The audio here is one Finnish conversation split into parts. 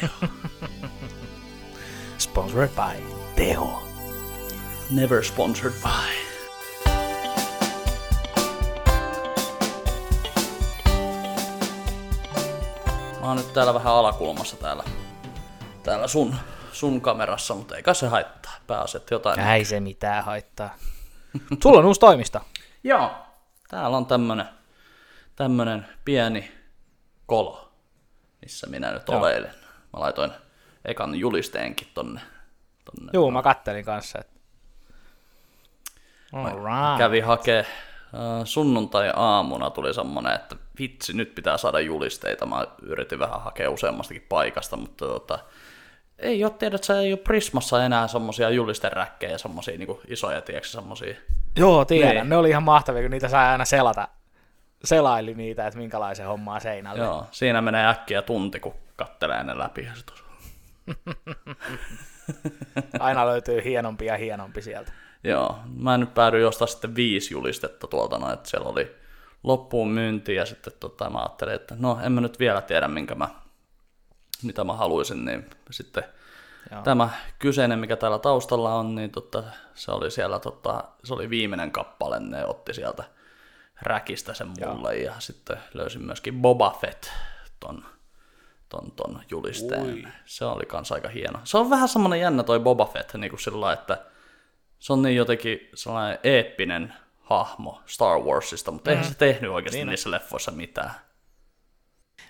Teho. Sponsored by Teho. Never sponsored by. Mä oon nyt täällä vähän alakulmassa täällä, täällä sun, sun kamerassa, mutta eikä se haittaa. Pääaset jotain. Ei se mitään haittaa. Sulla on uusi toimisto. Joo. Täällä on tämmönen, tämmönen pieni kolo, missä minä nyt Joo. oleilen. Mä laitoin ekan julisteenkin tonne. tonne. Joo, mä kattelin kanssa. Että... Kävi hakee äh, sunnuntai-aamuna tuli semmonen, että vitsi, nyt pitää saada julisteita. Mä yritin vähän hakea useammastakin paikasta, mutta tota, ei ole tiedä, että se ei ole Prismassa enää semmosia julisteräkkejä, semmosia niinku isoja, tiedätkö, semmosia. Joo, tiedän. Niin. Ne oli ihan mahtavia, kun niitä sai aina selata. Selaili niitä, että minkälaisen hommaa seinälle. Joo, siinä menee äkkiä tunti, kun kattelee ne läpi. Aina löytyy hienompi ja hienompi sieltä. Joo, mä nyt päädyin jostain sitten viisi julistetta tuolta, no, että siellä oli loppuun myynti ja sitten tota, mä ajattelin, että no en mä nyt vielä tiedä, minkä mä, mitä mä haluaisin, niin sitten Joo. tämä kyseinen, mikä täällä taustalla on, niin tota, se oli siellä, tota, se oli viimeinen kappale, ne otti sieltä räkistä sen mulle ja sitten löysin myöskin Boba Fett ton, ton, ton julisteen. Ui. Se oli kans aika hieno. Se on vähän semmonen jännä toi Boba Fett, niin kuin sillä että se on niin jotenkin sellainen eeppinen hahmo Star Warsista, mutta eihän se tehnyt oikeasti Niin niissä leffoissa mitään.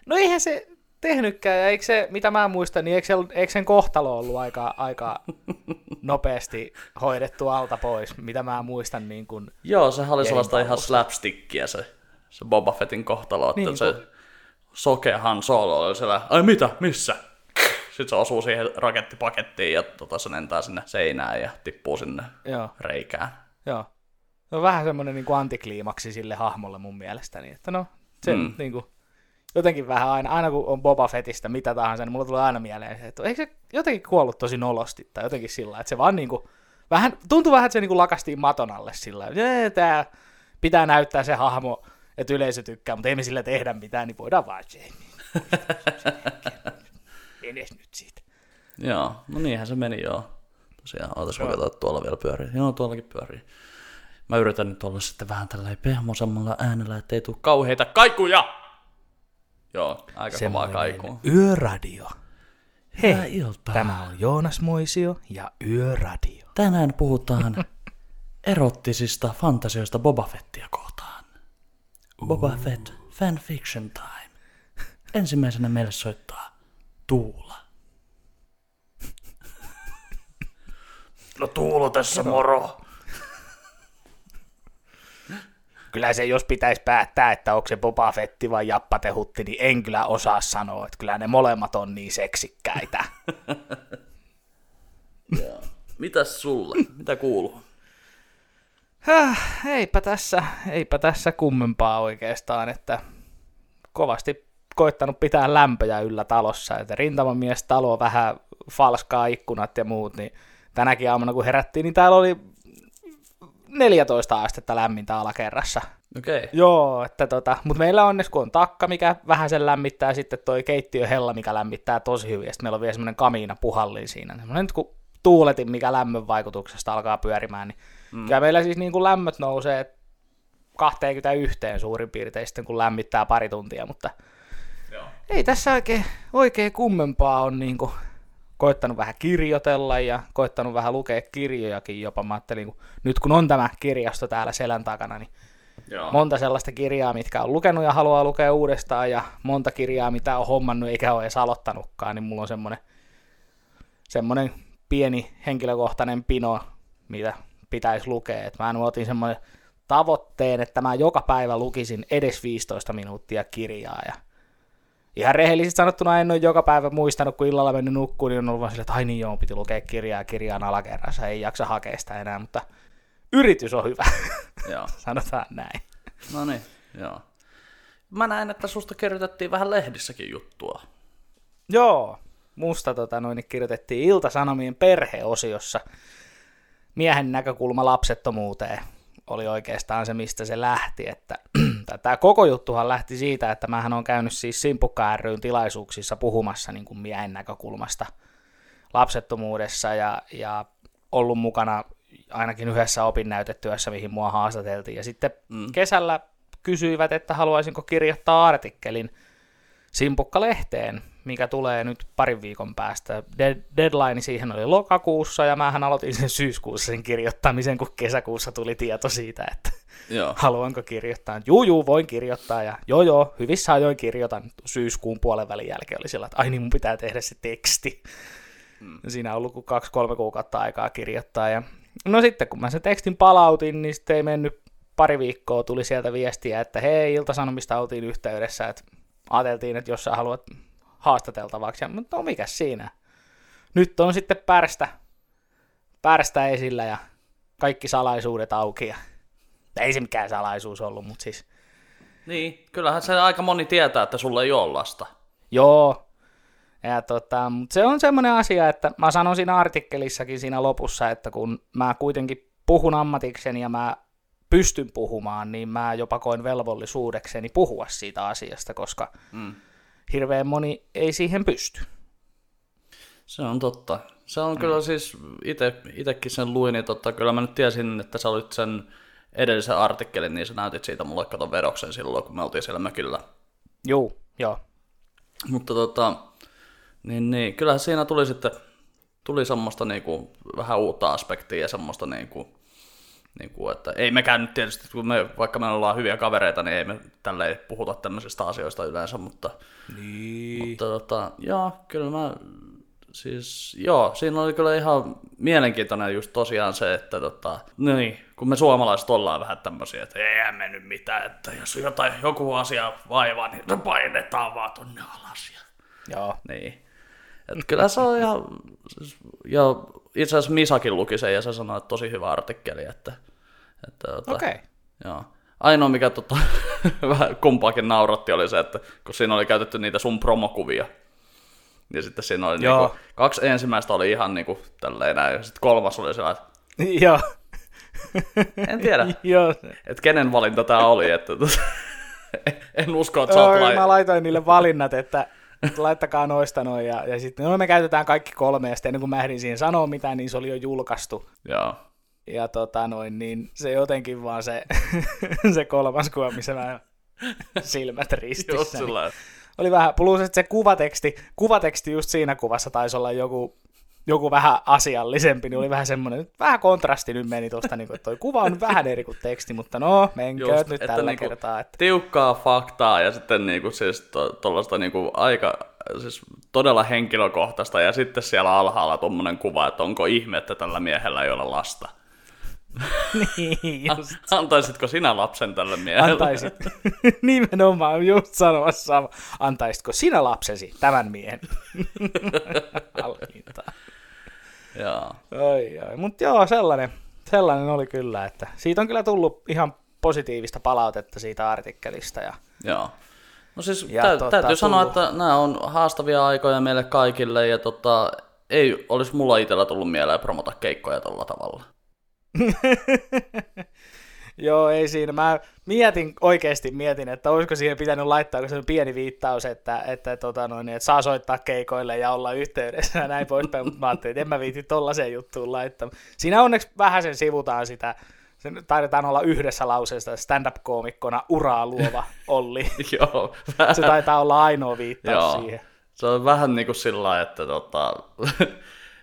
No eihän se tehnytkään, ja eikö se, mitä mä muistan, niin eikö, se, eikö sen kohtalo ollut aika, aika nopeasti hoidettu alta pois, mitä mä muistan niin kuin, Joo, sehän oli sellaista ihan slapstickia se, se Boba Fettin kohtalo, että Niin, se kun- sokea Han Solo oli siellä, ai mitä, missä? Sitten se osuu siihen rakettipakettiin ja tota, se lentää sinne seinään ja tippuu sinne joo, reikään. joo. Se on vähän semmoinen niin antikliimaksi sille hahmolle mun mielestäni, että no, se mm. niin kuin, jotenkin vähän aina, aina kun on Boba Fettistä mitä tahansa, niin mulla tulee aina mieleen se, että eikö se jotenkin kuollut tosi nolosti, tai jotenkin sillä että se vaan niin kuin, vähän, tuntuu vähän, että se niin kuin lakastiin maton alle sillä että tää pitää näyttää se hahmo, että yleisö tykkää, mutta ei me sillä tehdä mitään, niin voidaan vaan se. Edes nyt siitä. Joo, no niinhän se meni joo. Tosiaan, ootas mä katsoa, tuolla vielä pyörii. Joo, tuollakin pyörii. Mä yritän nyt olla sitten vähän tällä pehmosemmalla äänellä, ettei tule kauheita kaikuja! Joo, aika kovaa kaikua. Yöradio. Hei, Hyvää iltaa. tämä on Joonas Moisio ja Yöradio. Tänään puhutaan erottisista fantasioista Boba Fettia kohtaan. Boba Fett, fanfiction time. Ensimmäisenä meille soittaa Tuula. No Tuula tässä moro. Kyllä se, jos pitäisi päättää, että onko se Boba Fetti vai Jappate Hutti, niin en kyllä osaa sanoa, että kyllä ne molemmat on niin seksikkäitä. Mitäs sulle? Mitä kuuluu? Häh, eipä tässä, eipä tässä kummempaa oikeastaan, että kovasti koittanut pitää lämpöjä yllä talossa, että rintamamies talo vähän falskaa ikkunat ja muut, niin tänäkin aamuna kun herättiin, niin täällä oli 14 astetta lämmintä alakerrassa. Okei. Okay. Joo, että tota, mutta meillä on onneksi kun on takka, mikä vähän sen lämmittää, sitten toi keittiöhella, mikä lämmittää tosi hyvin, ja sitten meillä on vielä semmoinen kamiina puhallin siinä, semmoinen kun tuuletin, mikä lämmön vaikutuksesta alkaa pyörimään, niin mm. kyllä meillä siis niin kuin lämmöt nousee 21 suurin piirtein sitten, kun lämmittää pari tuntia, mutta Joo. ei tässä oikein, oikein kummempaa on niin kuin koittanut vähän kirjoitella ja koittanut vähän lukea kirjojakin jopa. Mä ajattelin, kun, nyt kun on tämä kirjasto täällä selän takana, niin Joo. monta sellaista kirjaa, mitkä on lukenut ja haluaa lukea uudestaan, ja monta kirjaa, mitä on hommannut eikä ole edes aloittanutkaan, niin mulla on semmoinen, semmoinen pieni henkilökohtainen pino, mitä pitäisi lukea. Et mä otin semmoinen tavoitteen, että mä joka päivä lukisin edes 15 minuuttia kirjaa, ja ihan rehellisesti sanottuna en ole joka päivä muistanut, kun illalla mennyt nukkuun, niin on ollut vaan sillä, että ai niin joo, piti lukea kirjaa kirjaan alakerrassa, ei jaksa hakea sitä enää, mutta yritys on hyvä, Joo. sanotaan näin. No niin, joo. Mä näen, että susta kirjoitettiin vähän lehdissäkin juttua. Joo, musta tota, noin, kirjoitettiin Ilta-Sanomien perheosiossa miehen näkökulma lapsettomuuteen oli oikeastaan se, mistä se lähti. Että, tämä koko juttuhan lähti siitä, että mähän on käynyt siis Simpukka ryn tilaisuuksissa puhumassa niin kuin miehen näkökulmasta lapsettomuudessa ja, ja ollut mukana ainakin yhdessä opinnäytetyössä, mihin mua haastateltiin. Ja sitten mm. kesällä kysyivät, että haluaisinko kirjoittaa artikkelin Simpukka-lehteen, mikä tulee nyt parin viikon päästä. deadline siihen oli lokakuussa ja mähän aloitin sen syyskuussa sen kirjoittamisen, kun kesäkuussa tuli tieto siitä, että joo. haluanko kirjoittaa. Juu, juu, voin kirjoittaa ja joo, joo, hyvissä ajoin kirjoitan. Syyskuun puolen välin jälkeen oli sillä, että ai niin mun pitää tehdä se teksti. Hmm. Siinä on ollut kaksi-kolme kuukautta aikaa kirjoittaa ja no sitten kun mä sen tekstin palautin, niin sitten ei mennyt pari viikkoa tuli sieltä viestiä, että hei, Ilta-Sanomista oltiin yhteydessä, että ajateltiin, että jos sä haluat haastateltavaksi, ja, mutta no mikä siinä. Nyt on sitten pärstä, pärstä esillä ja kaikki salaisuudet auki. Ja, ei se mikään salaisuus ollut, mutta siis... Niin, kyllähän se aika moni tietää, että sulla ei ole lasta. Joo, ja tota, mutta se on semmoinen asia, että mä sanon siinä artikkelissakin siinä lopussa, että kun mä kuitenkin puhun ammatikseni ja mä pystyn puhumaan, niin mä jopa koen velvollisuudekseni puhua siitä asiasta, koska mm. hirveän moni ei siihen pysty. Se on totta. Se on mm. kyllä siis, itsekin sen luin, niin totta, kyllä mä nyt tiesin, että sä olit sen edellisen artikkelin, niin sä näytit siitä mulle katon vedoksen silloin, kun me oltiin siellä mökillä. Joo, joo. Mutta tota, niin, niin, kyllähän siinä tuli sitten, tuli semmoista niinku, vähän uutta aspektia ja semmoista niinku, niin kuin, että ei mekään nyt tietysti, kun me, vaikka me ollaan hyviä kavereita, niin ei me tälleen puhuta tämmöisistä asioista yleensä, mutta, niin. mutta tota, joo, kyllä mä, siis joo, siinä oli kyllä ihan mielenkiintoinen just tosiaan se, että tota, niin, kun me suomalaiset ollaan vähän tämmöisiä, että ei mennyt mitään, että jos jotain, joku asia vaivaa, niin painetaan vaan tonne alas. Ja, joo. Niin. Että kyllä se on ihan, ja itse asiassa Misakin luki sen ja se sanoi, että tosi hyvä artikkeli. Että, että, että okay. joo. Ainoa, mikä tota, vähän kumpaakin nauratti, oli se, että kun siinä oli käytetty niitä sun promokuvia, ja sitten siinä oli niinku, kaksi ensimmäistä oli ihan niinku tälleen näin, ja sitten kolmas oli sellainen, että... Joo. En tiedä, Joo. että kenen valinta tämä oli, että tota, en usko, että sä oot lai... Mä laitoin niille valinnat, että laittakaa noista noin. Ja, ja sitten no me käytetään kaikki kolme, ja sitten ennen kuin mä ehdin siihen sanoa mitään, niin se oli jo julkaistu. Joo. Ja tota noin, niin se jotenkin vaan se, se kolmas kuva, missä mä silmät ristissä. niin oli vähän, plus että se kuvateksti, kuvateksti just siinä kuvassa taisi olla joku joku vähän asiallisempi, niin oli vähän semmoinen, vähän kontrasti nyt meni tuosta, niin että toi kuva on vähän eri kuin teksti, mutta no, menkö nyt että tällä niinku kertaa. Että... Tiukkaa faktaa ja sitten niinku siis tuollaista niinku aika, siis todella henkilökohtaista ja sitten siellä alhaalla tuommoinen kuva, että onko ihme, että tällä miehellä ei ole lasta. niin, just. Antaisitko sinä lapsen tälle miehelle? Antaisit. Nimenomaan just sanomassa Antaisitko sinä lapsesi tämän miehen? Hallintaa. Joo. Oi, oi. Mutta joo, sellainen, sellainen oli kyllä, että siitä on kyllä tullut ihan positiivista palautetta siitä artikkelista. Ja, joo. No siis ja tä- tota, täytyy tullut... sanoa, että nämä on haastavia aikoja meille kaikille ja tota, ei olisi mulla itsellä tullut mieleen promota keikkoja tällä tavalla. Joo, ei siinä. Mä mietin, oikeasti mietin, että olisiko siihen pitänyt laittaa se on pieni viittaus, että, että, tota noin, että saa soittaa keikoille ja olla yhteydessä ja näin poispäin, mutta mä ajattelin, että en mä viiti tollaiseen juttuun laittaa. Siinä onneksi vähän sen sivutaan sitä, sen taidetaan olla yhdessä lauseessa stand-up-koomikkona uraa luova Olli. Joo. Se taitaa olla ainoa viittaus Joo. siihen. Se on vähän niin kuin sillä että tota,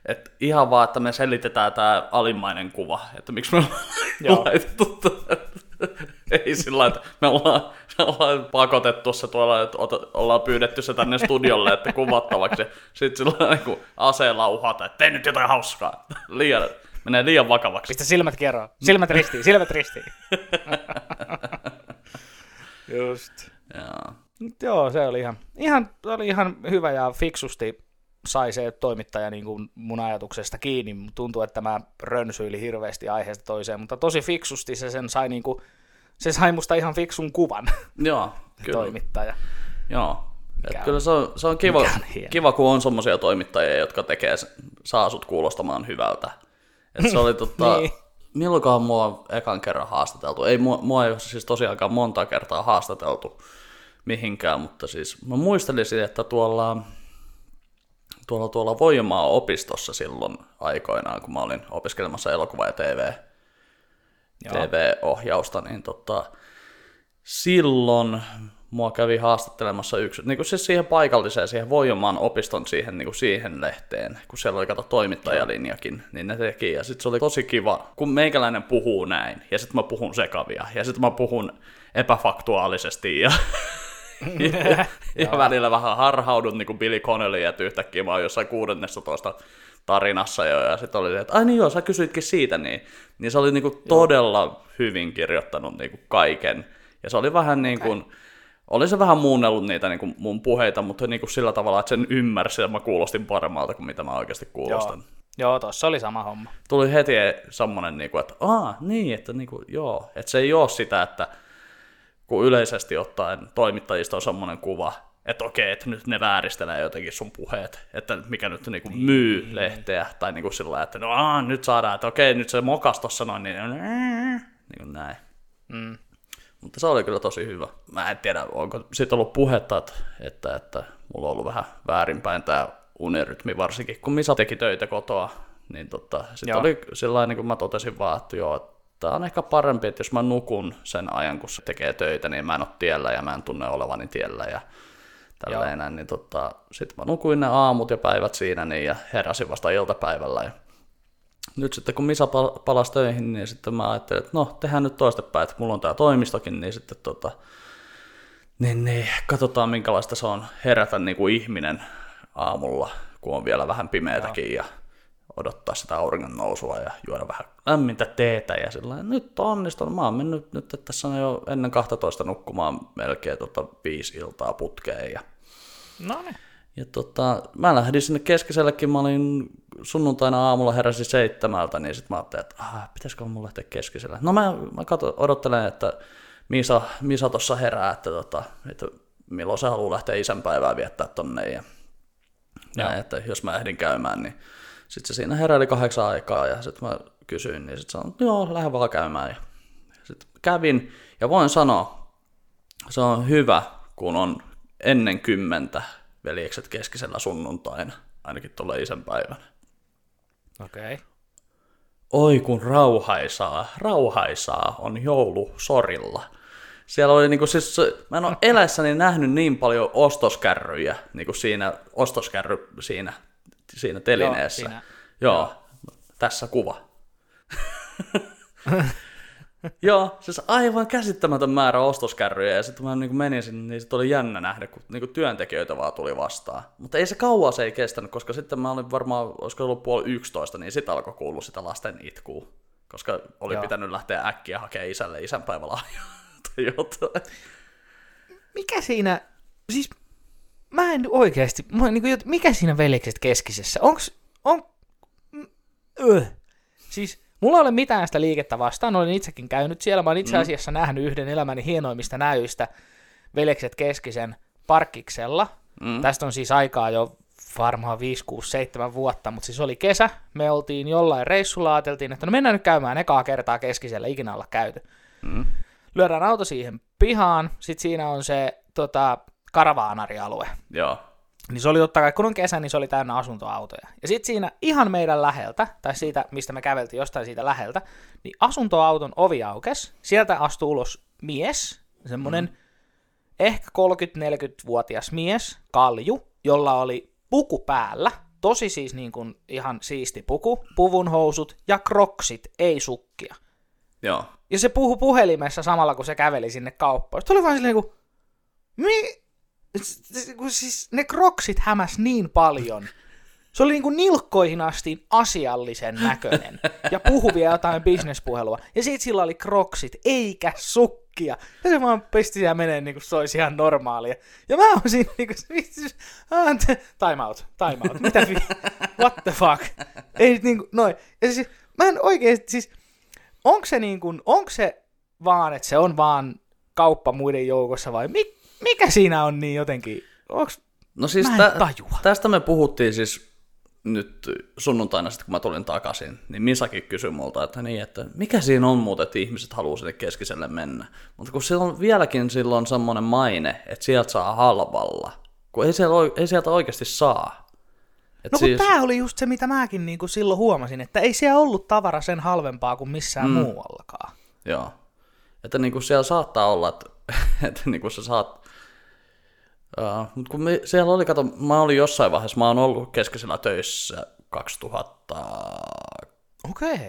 et ihan vaan, että me selitetään tämä alimmainen kuva, että miksi me ollaan laitettu Ei sillä että me ollaan, me ollaan pakotettu se tuolla, että ollaan pyydetty se tänne studiolle, että kuvattavaksi. Sitten sillä niin kuin aseella uhata, että tee nyt jotain hauskaa. Liian, menee liian vakavaksi. Pistä silmät kierroon. Silmät ristiin, silmät ristiin. Just. Joo. Joo, se oli ihan, ihan, oli ihan hyvä ja fiksusti sai se toimittaja niin kuin mun ajatuksesta kiinni. Tuntuu, että mä rönsyili hirveästi aiheesta toiseen, mutta tosi fiksusti se sen sai, niin kuin, se sai musta ihan fiksun kuvan. Joo, kyllä. toimittaja. Joo. Et kyllä se on, se on kiva, on kiva, kun on semmoisia toimittajia, jotka tekee, saa sut kuulostamaan hyvältä. Et se oli tota, niin. milloinkaan mua on ekan kerran haastateltu. Ei mua, mua ei ole siis tosiaankaan monta kertaa haastateltu mihinkään, mutta siis mä muistelisin, että tuolla, tuolla, tuolla Voimaa opistossa silloin aikoinaan, kun mä olin opiskelemassa elokuva- ja TV, TV-ohjausta, niin tota, silloin mua kävi haastattelemassa yksi, niin kuin siis siihen paikalliseen, siihen Voimaan opiston siihen, niin kuin siihen lehteen, kun siellä oli kato toimittajalinjakin, niin ne teki. Ja sitten se oli tosi kiva, kun meikäläinen puhuu näin, ja sitten mä puhun sekavia, ja sitten mä puhun epäfaktuaalisesti, ja, ja, ja välillä vähän harhaudun niin kuin Billy Connelly, että yhtäkkiä mä oon jossain 16 tarinassa jo, ja sitten oli, että ai niin joo, sä kysyitkin siitä, niin, niin se oli niin kuin todella hyvin kirjoittanut niin kuin kaiken, ja se oli vähän niin kuin, okay oli se vähän muunnellut niitä niin kuin mun puheita, mutta niin kuin sillä tavalla, että sen ymmärsi ja mä kuulostin paremmalta kuin mitä mä oikeasti kuulostan. Joo, joo tossa oli sama homma. Tuli heti semmoinen, niin kuin, että aa, niin, että niin kuin, joo, että se ei ole sitä, että kun yleisesti ottaen toimittajista on semmoinen kuva, että okei, että nyt ne vääristelee jotenkin sun puheet, että mikä nyt niin kuin myy niin. lehteä, tai niin kuin sillä että no aa, nyt saadaan, että okei, nyt se mokas tossa noin, niin, niin kuin näin. Mm. Mutta se oli kyllä tosi hyvä. Mä en tiedä, onko siitä ollut puhetta, että, että, että mulla on ollut vähän väärinpäin tämä unirytmi varsinkin, kun Misa teki töitä kotoa, niin tota, sitten oli sillä niin kuin mä totesin vaan, että joo, tämä on ehkä parempi, että jos mä nukun sen ajan, kun se tekee töitä, niin mä en ole tiellä ja mä en tunne olevani tiellä ja tälleen, niin tota, sitten mä nukuin ne aamut ja päivät siinä niin, ja heräsin vasta iltapäivällä ja nyt sitten kun Misa palasi töihin, niin sitten mä ajattelin, että no tehdään nyt toistepäin, että mulla on tämä toimistokin, niin sitten tota, niin, niin, katsotaan minkälaista se on herätä niin kuin ihminen aamulla, kun on vielä vähän pimeätäkin ja odottaa sitä auringon nousua ja juoda vähän lämmintä teetä ja sillä nyt on onnistunut. Mä oon mennyt nyt että tässä on jo ennen 12 nukkumaan melkein tota viisi iltaa putkeen. Ja, no niin. Ja tota, mä lähdin sinne keskisellekin, mä olin sunnuntaina aamulla heräsin seitsemältä, niin sitten mä ajattelin, että ah, pitäisikö mun lähteä keskiselle. No mä, mä katso, odottelen, että Misa, Misa tuossa herää, että, tota, että milloin se haluaa lähteä isänpäivää viettää tonne. Ja, ja että jos mä ehdin käymään, niin sitten se siinä heräili kahdeksan aikaa ja sitten mä kysyin, niin sitten sanoin, joo, lähden vaan käymään. Ja sitten kävin ja voin sanoa, se on hyvä, kun on ennen kymmentä veljekset keskisellä sunnuntaina, ainakin tuolla isänpäivänä. Okei. Okay. Oi kun rauhaisaa, rauhaisaa on joulu sorilla. Siellä oli niinku siis, mä en ole eläessäni nähnyt niin paljon ostoskärryjä niinku siinä, ostoskärry siinä, siinä telineessä. Joo, siinä. Joo, Joo. tässä kuva. Joo, siis aivan käsittämätön määrä ostoskärryjä, ja sitten mä niin menin sinne, niin sitten oli jännä nähdä, kun niin työntekijöitä vaan tuli vastaan. Mutta ei se kauan se ei kestänyt, koska sitten mä olin varmaan, olisiko ollut puoli yksitoista, niin sitten alkoi kuulua sitä lasten itkua, koska oli Joo. pitänyt lähteä äkkiä hakemaan isälle isänpäivälahjaa tai jotain. Mikä siinä, siis mä en oikeasti, mä, niin kuin, mikä siinä veljekset keskisessä, onks, on, öh. siis Mulla ei ole mitään sitä liikettä vastaan, olen itsekin käynyt siellä. Mä olen itse mm. asiassa mm. nähnyt yhden elämäni hienoimmista näyistä Velekset Keskisen parkkiksella. Mm. Tästä on siis aikaa jo varmaan 5, 6, 7 vuotta, mutta siis oli kesä. Me oltiin jollain reissulla, ajateltiin, että no mennään nyt käymään ekaa kertaa Keskisellä ikinä olla käyty. Mm. Lyödään auto siihen pihaan, sitten siinä on se tota, karavaanarialue. Joo. Niin se oli totta kai, kun on kesä, niin se oli täynnä asuntoautoja. Ja sitten siinä ihan meidän läheltä, tai siitä, mistä me käveltiin jostain siitä läheltä, niin asuntoauton ovi aukes, sieltä astui ulos mies, semmoinen mm. ehkä 30-40-vuotias mies, kalju, jolla oli puku päällä, tosi siis niin kuin ihan siisti puku, puvun housut ja kroksit, ei sukkia. Joo. Ja se puhu puhelimessa samalla, kun se käveli sinne kauppaan. Sitten oli vaan silleen niin kuin, mi- siis ne kroksit hämäs niin paljon. Se oli niinku nilkkoihin asti asiallisen näköinen. Ja puhuvia jotain bisnespuhelua. Ja sitten sillä oli kroksit, eikä sukkia. Ja se vaan pisti siellä menee niinku se olisi ihan normaalia. Ja mä oon siinä niinku, time out, time out. Mitä vi... What the fuck? Ei niinku, noin. Ja siis, mä en oikeesti, siis, onko se niinku, onko se vaan, että se on vaan kauppa muiden joukossa vai mi, mikä siinä on niin jotenkin, onks, No siis tä, tästä me puhuttiin siis nyt sunnuntaina sitten kun mä tulin takaisin, niin Misakin kysyi multa, että niin, että mikä siinä on muuten, että ihmiset haluaa sinne keskiselle mennä. Mutta kun siellä on vieläkin silloin semmoinen maine, että sieltä saa halvalla, kun ei, siellä, ei sieltä oikeasti saa. Et no siis... tämä oli just se, mitä mäkin niinku silloin huomasin, että ei siellä ollut tavara sen halvempaa kuin missään mm. muuallakaan. Joo. Että niinku siellä saattaa olla, että, että niinku sä saat Uh, mutta kun me, siellä oli, kato, mä olin jossain vaiheessa, mä oon ollut keskisellä töissä 2006 okay.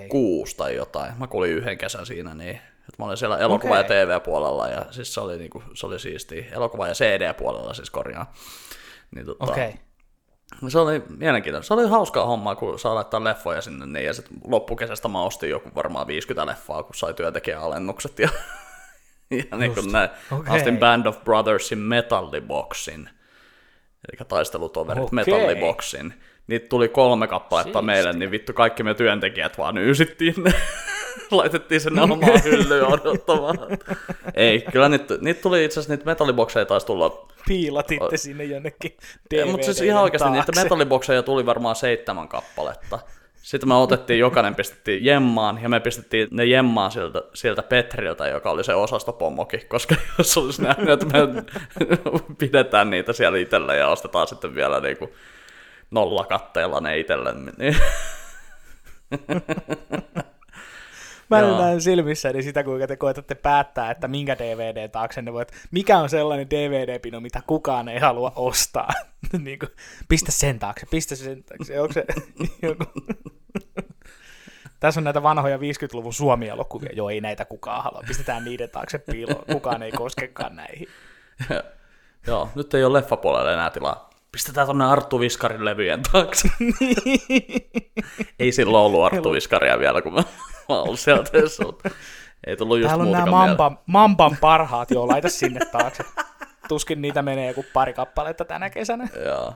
tai jotain. Mä kuulin yhden kesän siinä, niin että mä olin siellä elokuva- okay. ja TV-puolella, ja siis se oli, niinku, se oli siisti elokuva- ja CD-puolella siis korjaan. Niin, tota, okay. Se oli mielenkiintoista. Se oli hauskaa hommaa, kun saa laittaa leffoja sinne, niin, ja sitten loppukesästä mä ostin joku varmaan 50 leffaa, kun sai työntekijäalennukset, ja ja niin kuin näin. Okay. Astin Band of Brothersin metalliboxin, eli taistelutoverit okay. metalliboxin. Niitä tuli kolme kappaletta Siisti. meille, niin vittu kaikki me työntekijät vaan yysittiin ne. Laitettiin sen omaan hyllyyn odottamaan. Ei, kyllä niitä, niitä tuli itse asiassa, niitä metallibokseja taisi tulla... Piilatitte sinne jonnekin Mutta siis ihan oikeasti taakse. niitä metallibokseja tuli varmaan seitsemän kappaletta. Sitten me otettiin, jokainen pistettiin jemmaan, ja me pistettiin ne jemmaan sieltä, sieltä Petriltä, joka oli se osastopommoki, koska jos olisi nähnyt, että me pidetään niitä siellä itselle ja ostetaan sitten vielä niinku nolla katteella ne itselle, niin... Mä näen silmissäni sitä, kuinka te koetatte päättää, että minkä DVD taakse ne voit, mikä on sellainen DVD-pino, mitä kukaan ei halua ostaa. niin kuin, pistä sen taakse, pistä sen taakse. Onko se joku... Tässä on näitä vanhoja 50-luvun Suomi-elokuvia. Joo, ei näitä kukaan halua. Pistetään niiden taakse piiloon. Kukaan ei koskekaan näihin. Joo, nyt ei ole leffapuolelle enää tilaa. Pistetään tuonne Arttu Viskarin levyjen taakse. ei silloin ollut Arttu Viskaria vielä, kun mä, mä ollut siellä töissä, mutta ei tullut just Täällä on nämä Mamban, Mamban parhaat, joo, laita sinne taakse. Tuskin niitä menee joku pari kappaletta tänä kesänä. joo,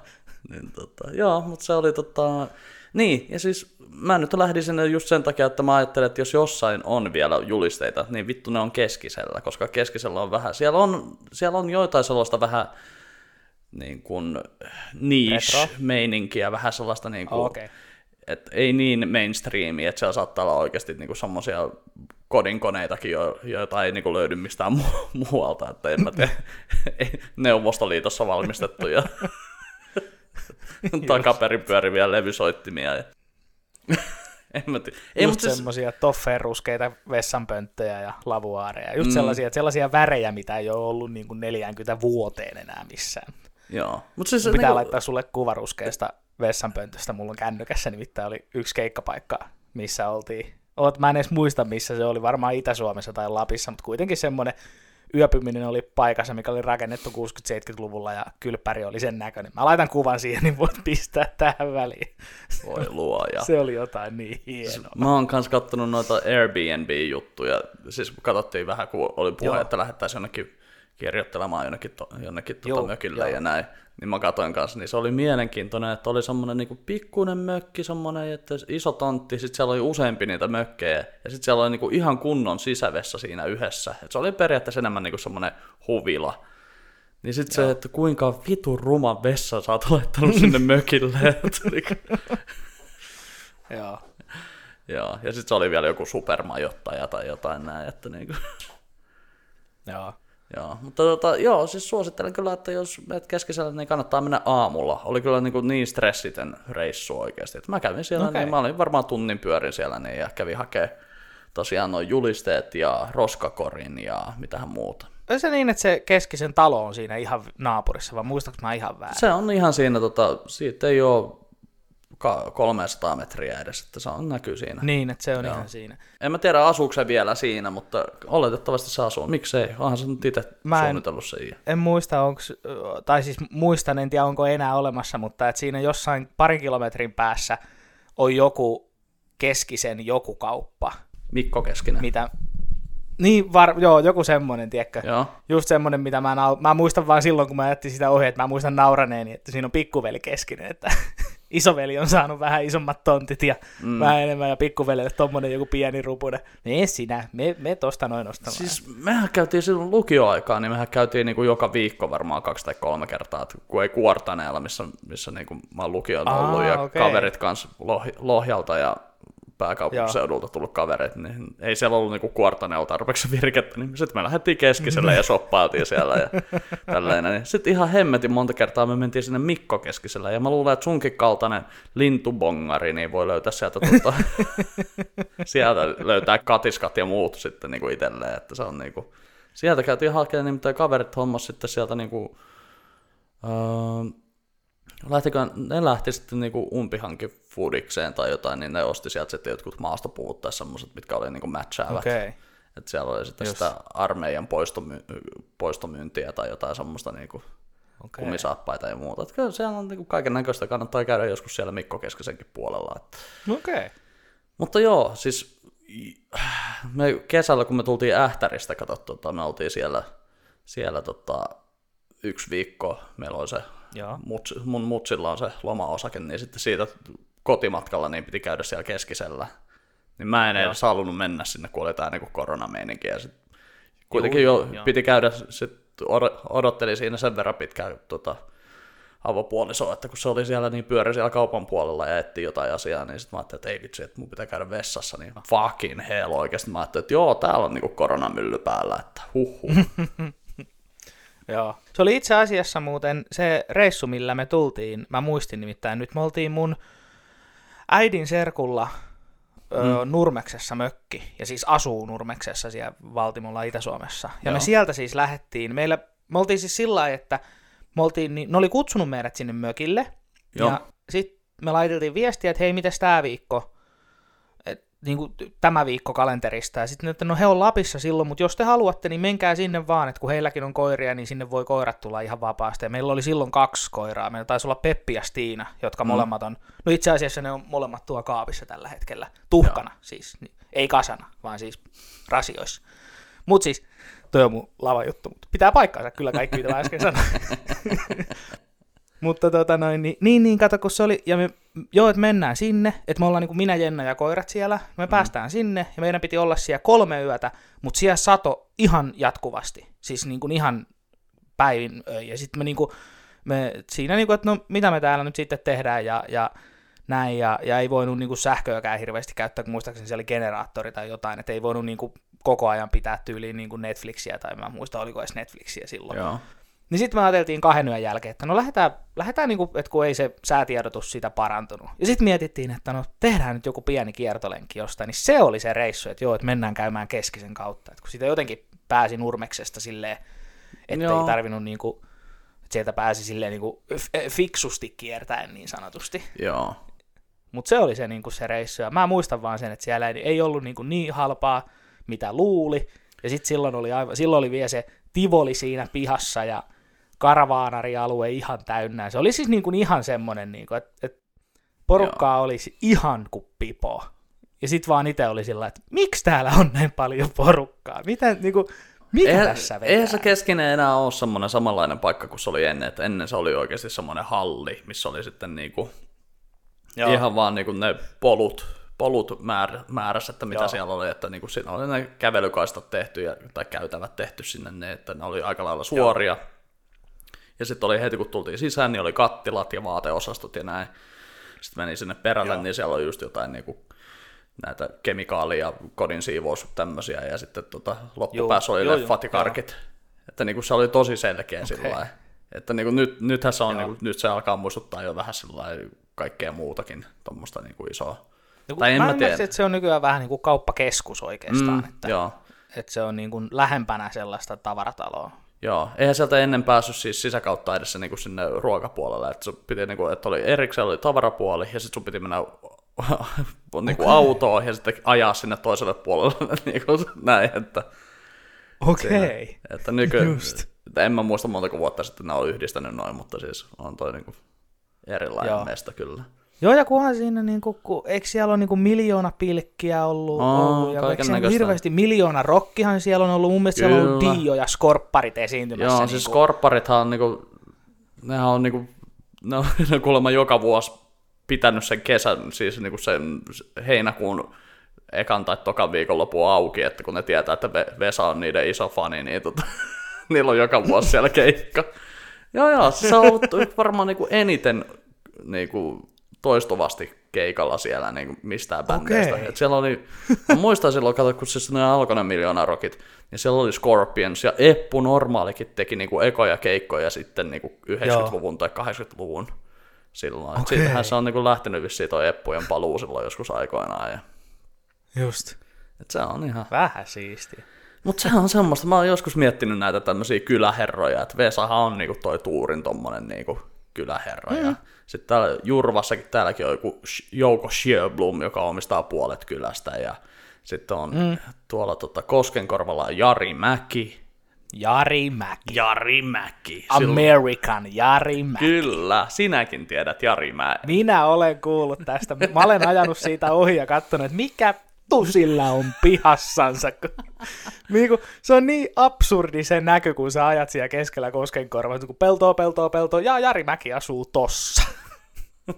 niin tota, joo, mutta se oli tota, niin, ja siis mä nyt lähdin sinne just sen takia, että mä ajattelen, että jos jossain on vielä julisteita, niin vittu ne on keskisellä, koska keskisellä on vähän, siellä on, siellä on joitain sellaista vähän niin kuin niche-meininkiä, vähän sellaista niin kuin, oh, okay. Et ei niin mainstreamia, että siellä saattaa olla oikeasti niin kuin semmoisia kodinkoneitakin, joita ei niin kuin löydy mistään mu- muualta, että en mä tiedä, Neuvostoliitossa valmistettuja takaperin pyöriviä levysoittimia. Ja... en mä tiedä. Ei, Just siis- semmoisia siis... toffeen ruskeita vessanpönttöjä ja lavuaareja. Just mm. sellaisia, sellaisia värejä, mitä ei ole ollut niin kuin 40 vuoteen enää missään. Joo. Mut siis, pitää niin laittaa sulle kuva ruskeasta vessanpöntöstä. Mulla on kännykässä nimittäin oli yksi keikkapaikka, missä oltiin. Oot, mä en edes muista, missä se oli. Varmaan Itä-Suomessa tai Lapissa, mutta kuitenkin semmoinen yöpyminen oli paikassa, mikä oli rakennettu 60-70-luvulla ja kylppäri oli sen näköinen. Mä laitan kuvan siihen, niin voit pistää tähän väliin. Voi luoja. Se oli jotain niin hienoa. Mä oon kans kattonut noita Airbnb-juttuja. Siis katsottiin vähän, kun oli puhe, Joo. että lähettäisiin jonnekin kirjoittelemaan jonnekin, to, jonnekin tuota mökille joo. ja näin. Niin mä katsoin kanssa, niin se oli mielenkiintoinen, että oli semmoinen niin pikkuinen mökki, semmoinen, että iso tontti, sitten siellä oli useampi niitä mökkejä, ja sitten siellä oli niin kuin ihan kunnon sisävessä siinä yhdessä. Et se oli periaatteessa enemmän niin kuin semmoinen huvila. Niin sitten se, että kuinka vitun ruma vessa sä oot laittanut sinne mökille. Joo. Joo, ja sitten se oli vielä joku supermajottaja tai jotain näin, että niinku... Joo. Joo, mutta tota, joo, siis suosittelen kyllä, että jos menet keskisellä, niin kannattaa mennä aamulla. Oli kyllä niin, kuin niin stressitön reissu oikeasti. Että mä kävin siellä, okay. niin mä olin varmaan tunnin pyörin siellä niin, ja kävin hakemaan tosiaan noin julisteet ja roskakorin ja mitähän muuta. On se niin, että se keskisen talo on siinä ihan naapurissa, vai muistaaks mä ihan väärin? Se on ihan siinä, tota, siitä ei ole 300 metriä edes, että se on, näkyy siinä. Niin, että se on Joo. ihan siinä. En mä tiedä, asuuko se vielä siinä, mutta oletettavasti se asuu. Miksei? Onhan se nyt itse mä en, suunnitellut sen. En muista, onko, tai siis muistan, en tiedä onko enää olemassa, mutta että siinä jossain parin kilometrin päässä on joku keskisen joku kauppa. Mikko Keskinen. Mitä, niin, var, joo, joku semmoinen, tiedätkö? Joo. Just semmoinen, mitä mä, nau- mä muistan vaan silloin, kun mä jättin sitä ohi, että mä muistan nauraneeni, että siinä on pikkuveli keskinen, että isoveli on saanut vähän isommat tontit ja mm. vähän enemmän, ja pikkuvelille tommonen joku pieni rupune. Me sinä, me, me tosta noin ostamaan. Siis mehän käytiin silloin lukioaikaan, niin mehän käytiin niinku joka viikko varmaan kaksi tai kolme kertaa, että kun ei kuortaneella, missä, missä niinku mä oon lukion ollut, Aa, ja okay. kaverit kanssa Lohjalta ja pääkaupunkiseudulta tullut kavereita, niin ei siellä ollut niinku kuortaneella tarpeeksi virkettä, niin sitten me lähdettiin keskiselle ja soppailtiin siellä ja tälleen. Niin sitten ihan hemmetin monta kertaa me mentiin sinne Mikko keskiselle, ja mä luulen, että sunkin kaltainen lintubongari niin voi löytää sieltä, tuota, sieltä löytää katiskat ja muut sitten niinku itselleen, että se on niinku, sieltä käytiin hakemaan, nimittäin kaverit hommas sitten sieltä niinku, öö, lähtikö, ne lähti sitten niinku umpihankin foodikseen tai jotain, niin ne osti sieltä sitten jotkut maastopuvut tai semmoiset, mitkä oli niinku matchaavat. Okay. Että siellä oli sitten Just. sitä armeijan poistomy- poistomyyntiä tai jotain semmoista niinku okay. kumisaappaita ja muuta. Että kyllä siellä on niinku kaiken näköistä, kannattaa käydä joskus siellä Mikko Keskisenkin puolella. Että. Okay. Mutta joo, siis me kesällä, kun me tultiin Ähtäristä, katsottu, tota, me oltiin siellä, siellä tota, yksi viikko, meillä oli se Joo. Muts, mun mutsilla on se lomaosake, niin sitten siitä kotimatkalla niin piti käydä siellä keskisellä. Niin mä en Joo. edes halunnut mennä sinne, kun oli tämä niin koronameininki. Ja sit kuitenkin Juu, jo, jo piti käydä, sit odotteli siinä sen verran pitkään tota, avopuolisoa, että kun se oli siellä niin pyöri siellä kaupan puolella ja etti jotain asiaa, niin sitten mä ajattelin, että ei vitsi, että mun pitää käydä vessassa, niin fucking hell oikeasti. Mä ajattelin, että joo, täällä on niinku koronamylly päällä, että huhhuh. Joo. Se oli itse asiassa muuten se reissu, millä me tultiin. Mä muistin nimittäin nyt. Me oltiin mun äidin serkulla mm. Nurmeksessa mökki, ja siis asuu Nurmeksessa siellä Valtimolla Itä-Suomessa. Ja Joo. me sieltä siis lähettiin. Meillä, me oltiin siis sillä lailla, että me oltiin, niin, ne oli kutsunut meidät sinne mökille, Joo. ja sitten me laitettiin viestiä, että hei, miten tämä viikko? Niin kuin tämä viikko kalenterista. Ja sitten että no he on Lapissa silloin, mutta jos te haluatte, niin menkää sinne vaan, että kun heilläkin on koiria, niin sinne voi koirat tulla ihan vapaasti. Ja meillä oli silloin kaksi koiraa. Meillä taisi olla Peppi ja Stiina, jotka mm. molemmat on, no itse asiassa ne on molemmat tuo kaapissa tällä hetkellä. Tuhkana Joo. siis, ei kasana, vaan siis rasioissa. Mutta siis, toi on mun lava juttu, mutta pitää paikkaansa kyllä kaikki, mitä mä äsken sanoin. Mutta tota noin, niin, niin, niin, kato, kun se oli, ja me, joo, että mennään sinne, että me ollaan niin kuin minä, Jenna ja koirat siellä, me mm. päästään sinne, ja meidän piti olla siellä kolme yötä, mutta siellä sato ihan jatkuvasti, siis niin kuin ihan päivin ja sitten me, niin kuin, me siinä, niin kuin, että no mitä me täällä nyt sitten tehdään, ja, ja näin, ja, ja ei voinut niin kuin sähköäkään hirveästi käyttää, kun muistaakseni siellä oli generaattori tai jotain, että ei voinut niin kuin koko ajan pitää tyyliin niin kuin Netflixiä, tai mä muista, oliko edes Netflixiä silloin. Joo. Niin sitten me ajateltiin kahden yön jälkeen, että no lähdetään, lähdetään niin kuin, että kun ei se säätiedotus siitä parantunut. Ja sitten mietittiin, että no tehdään nyt joku pieni kiertolenki jostain, niin se oli se reissu, että joo, että mennään käymään keskisen kautta. Että kun sitä jotenkin pääsi Nurmeksesta silleen, että ei tarvinnut niin kuin, että sieltä pääsi silleen niin kuin fiksusti kiertäen niin sanotusti. Joo. Mutta se oli se, niin kuin se reissu. Ja mä muistan vaan sen, että siellä ei, ei ollut niin, kuin niin halpaa, mitä luuli. Ja sitten silloin oli, aivan, silloin oli vielä se tivoli siinä pihassa ja karavaanarialue ihan täynnä. Se oli siis niin kuin ihan semmoinen, niin kuin, että, että porukkaa Joo. olisi ihan kuin pipo. Ja sitten vaan itse oli sillä, että miksi täällä on näin paljon porukkaa? Miten, niin kuin, mikä eihän, tässä vetää? Eihän se keskinen enää ole semmoinen samanlainen paikka kuin se oli ennen. Että ennen se oli oikeasti semmoinen halli, missä oli sitten niin kuin, ihan vaan niin kuin ne polut, polut määr, määrässä, että mitä Joo. siellä oli, että niin kuin siinä oli ne kävelykaistat tehty ja, tai käytävät tehty sinne, ne, että ne oli aika lailla suoria. Joo. Ja sitten oli heti kun tultiin sisään, niin oli kattilat ja vaateosastot ja näin. Sitten meni sinne perälle, Joo. niin siellä oli just jotain niin kuin, näitä kemikaali- ja kodin siivous tämmöisiä, ja sitten tota, loppupäässä oli joo, leffat ja karkit. Joo. Että niin kuin se oli tosi selkeä okay. sillä Että niin kuin nyt, nythän se on, niin kuin, nyt se alkaa muistuttaa jo vähän sillä kaikkea muutakin tuommoista niin kuin isoa. No, tai en mä, mä tiedä. että se on nykyään vähän niin kuin kauppakeskus oikeastaan. Mm, että, joo. että se on niin kuin lähempänä sellaista tavarataloa. Joo, eihän sieltä ennen päässyt siis sisäkautta edessä niin kuin sinne ruokapuolelle, että, sun piti, niin kuin, että oli erikseen oli tavarapuoli ja sitten sun piti mennä niin kuin autoon ja sitten ajaa sinne toiselle puolelle niin kuin näin, että Okei. Okay. että nyky, Just. Että en mä muista montako vuotta sitten ne on yhdistänyt noin, mutta siis on toi niin kuin erilainen Joo. mesta kyllä. Joo, ja kunhan siinä, niin kuin, kun, eikö siellä ole niin kuin miljoona pilkkiä ollut, oh, ollut ja eikö hirveästi miljoona rokkihan siellä on ollut, mun mielestä Kyllä. siellä on ollut Dio ja Skorpparit esiintymässä. Joo, niin siis kuin... Skorpparithan on, niin kuin, nehän on, niin kuin, ne on, kuulemma joka vuosi pitänyt sen kesän, siis niin kuin sen heinäkuun ekan tai tokan viikonlopun auki, että kun ne tietää, että Vesa on niiden iso fani, niin tota, niillä on joka vuosi siellä keikka. Joo, joo, se on ollut varmaan niin kuin eniten niin kuin toistuvasti keikalla siellä niin kuin mistään bändeistä. Okay. Et siellä oli, mä muistan silloin, kato, kun siis ne alkoi ne miljoonarokit, niin siellä oli Scorpions ja Eppu normaalikin teki niin kuin ekoja keikkoja sitten niin kuin 90-luvun Joo. tai 80-luvun silloin. Okay. Siitähän se on niin kuin lähtenyt vissiin toi Eppujen paluu silloin joskus aikoinaan. Ja... Just. Et se on ihan... Vähän siistiä. Mutta se on semmoista, mä oon joskus miettinyt näitä tämmöisiä kyläherroja, että Vesahan on niinku toi Tuurin tommonen niinku kyläherra. Mm. Ja sitten täällä Jurvassakin täälläkin on joku Jouko Sjöblom, joka omistaa puolet kylästä. Ja sitten on mm. tuolla tota, Koskenkorvalla Jari Mäki. Jari Mäki. Jari Mäki. American Jari Mäki. Kyllä, sinäkin tiedät Jari Mäki. Minä olen kuullut tästä. Mä olen ajanut siitä ohi ja katsonut, että mikä vittu sillä on pihassansa. niin kuin, se on niin absurdi se näky, kun sä ajat siellä keskellä koskenkorvaa, kun peltoa, peltoa, peltoa, ja Jari Mäki asuu tossa.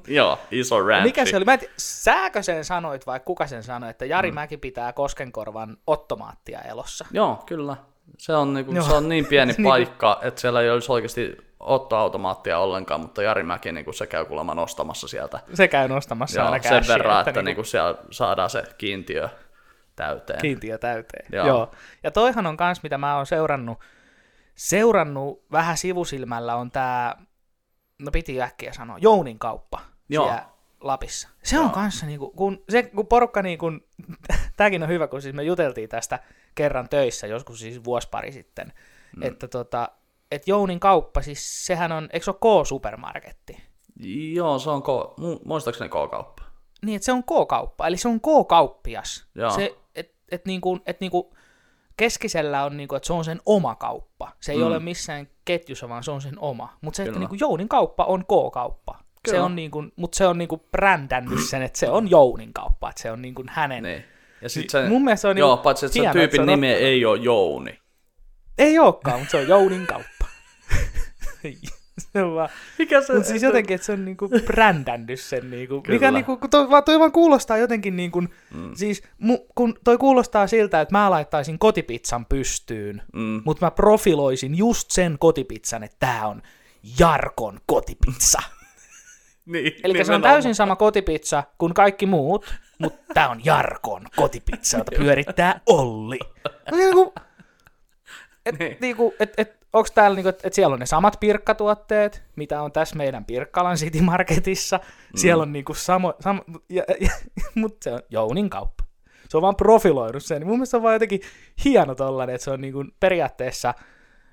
Joo, iso ranchi. Mikä se oli? Mä en sääkö sen sanoit vai kuka sen sanoi, että Jari mm. Mäki pitää Koskenkorvan ottomaattia elossa? Joo, kyllä. Se on, niinku, se on niin pieni niinku- paikka, että siellä ei olisi oikeasti ottoautomaattia ollenkaan, mutta Jari Mäki niin se käy kuulemma nostamassa sieltä. Se käy nostamassa Joo, aina sen cashia, verran, että, että niin kuin... siellä saadaan se kiintiö täyteen. Kiintiö täyteen, Joo. Joo. Ja toihan on kans, mitä mä oon seurannut, seurannut vähän sivusilmällä, on tää, no piti äkkiä sanoa, Jounin kauppa Joo. siellä Lapissa. Se Joo. on kanssa, niin kuin, kun, se, kun porukka, niin kuin, tämäkin on hyvä, kun siis me juteltiin tästä kerran töissä, joskus siis vuosi pari sitten, mm. että tota, että Jounin kauppa, siis sehän on, eikö se ole K-supermarketti? Joo, se on K, muistaakseni K-kauppa. Niin, että se on K-kauppa, eli se on K-kauppias. Joo. Se, et, et niinku, et niinku keskisellä on, niinku, että se on sen oma kauppa. Se ei mm. ole missään ketjussa, vaan se on sen oma. Mutta se, Kyllä. että niinku Jounin kauppa on K-kauppa. Kyllä. Se on niinku, mutta se on niinku brändännyt sen, että se on Jounin kauppa, että se on niinku hänen... Niin. Ja sit se, Mun mielestä se on joo, niinku, paitsi että sen tyypin nimi ei ole Jouni. Ei olekaan, mutta se on Jounin kauppa. Se on vaan, Mikä se, Mutta siis jotenkin, että se on niinku brändännyt sen. Niinku, mikä niinku, kun toi, toi vaan kuulostaa jotenkin niinku, mm. siis mu, kun toi kuulostaa siltä, että mä laittaisin kotipizzan pystyyn, mm. mutta mä profiloisin just sen kotipizzan, että tää on Jarkon kotipizza. niin, Eli se on täysin sama kotipizza kuin kaikki muut, mutta tää on Jarkon kotipizza, jota pyörittää Olli. No, niinku, et, niin. niinku, et, et, onko täällä, niinku, että et siellä on ne samat pirkkatuotteet, mitä on tässä meidän Pirkkalan City Marketissa, mm. siellä on niinku samo, samo ja, ja, mutta se on Jounin kauppa. Se on vaan profiloinut sen, niin mun mielestä se on vaan jotenkin hieno tollanen, että se on niinku periaatteessa,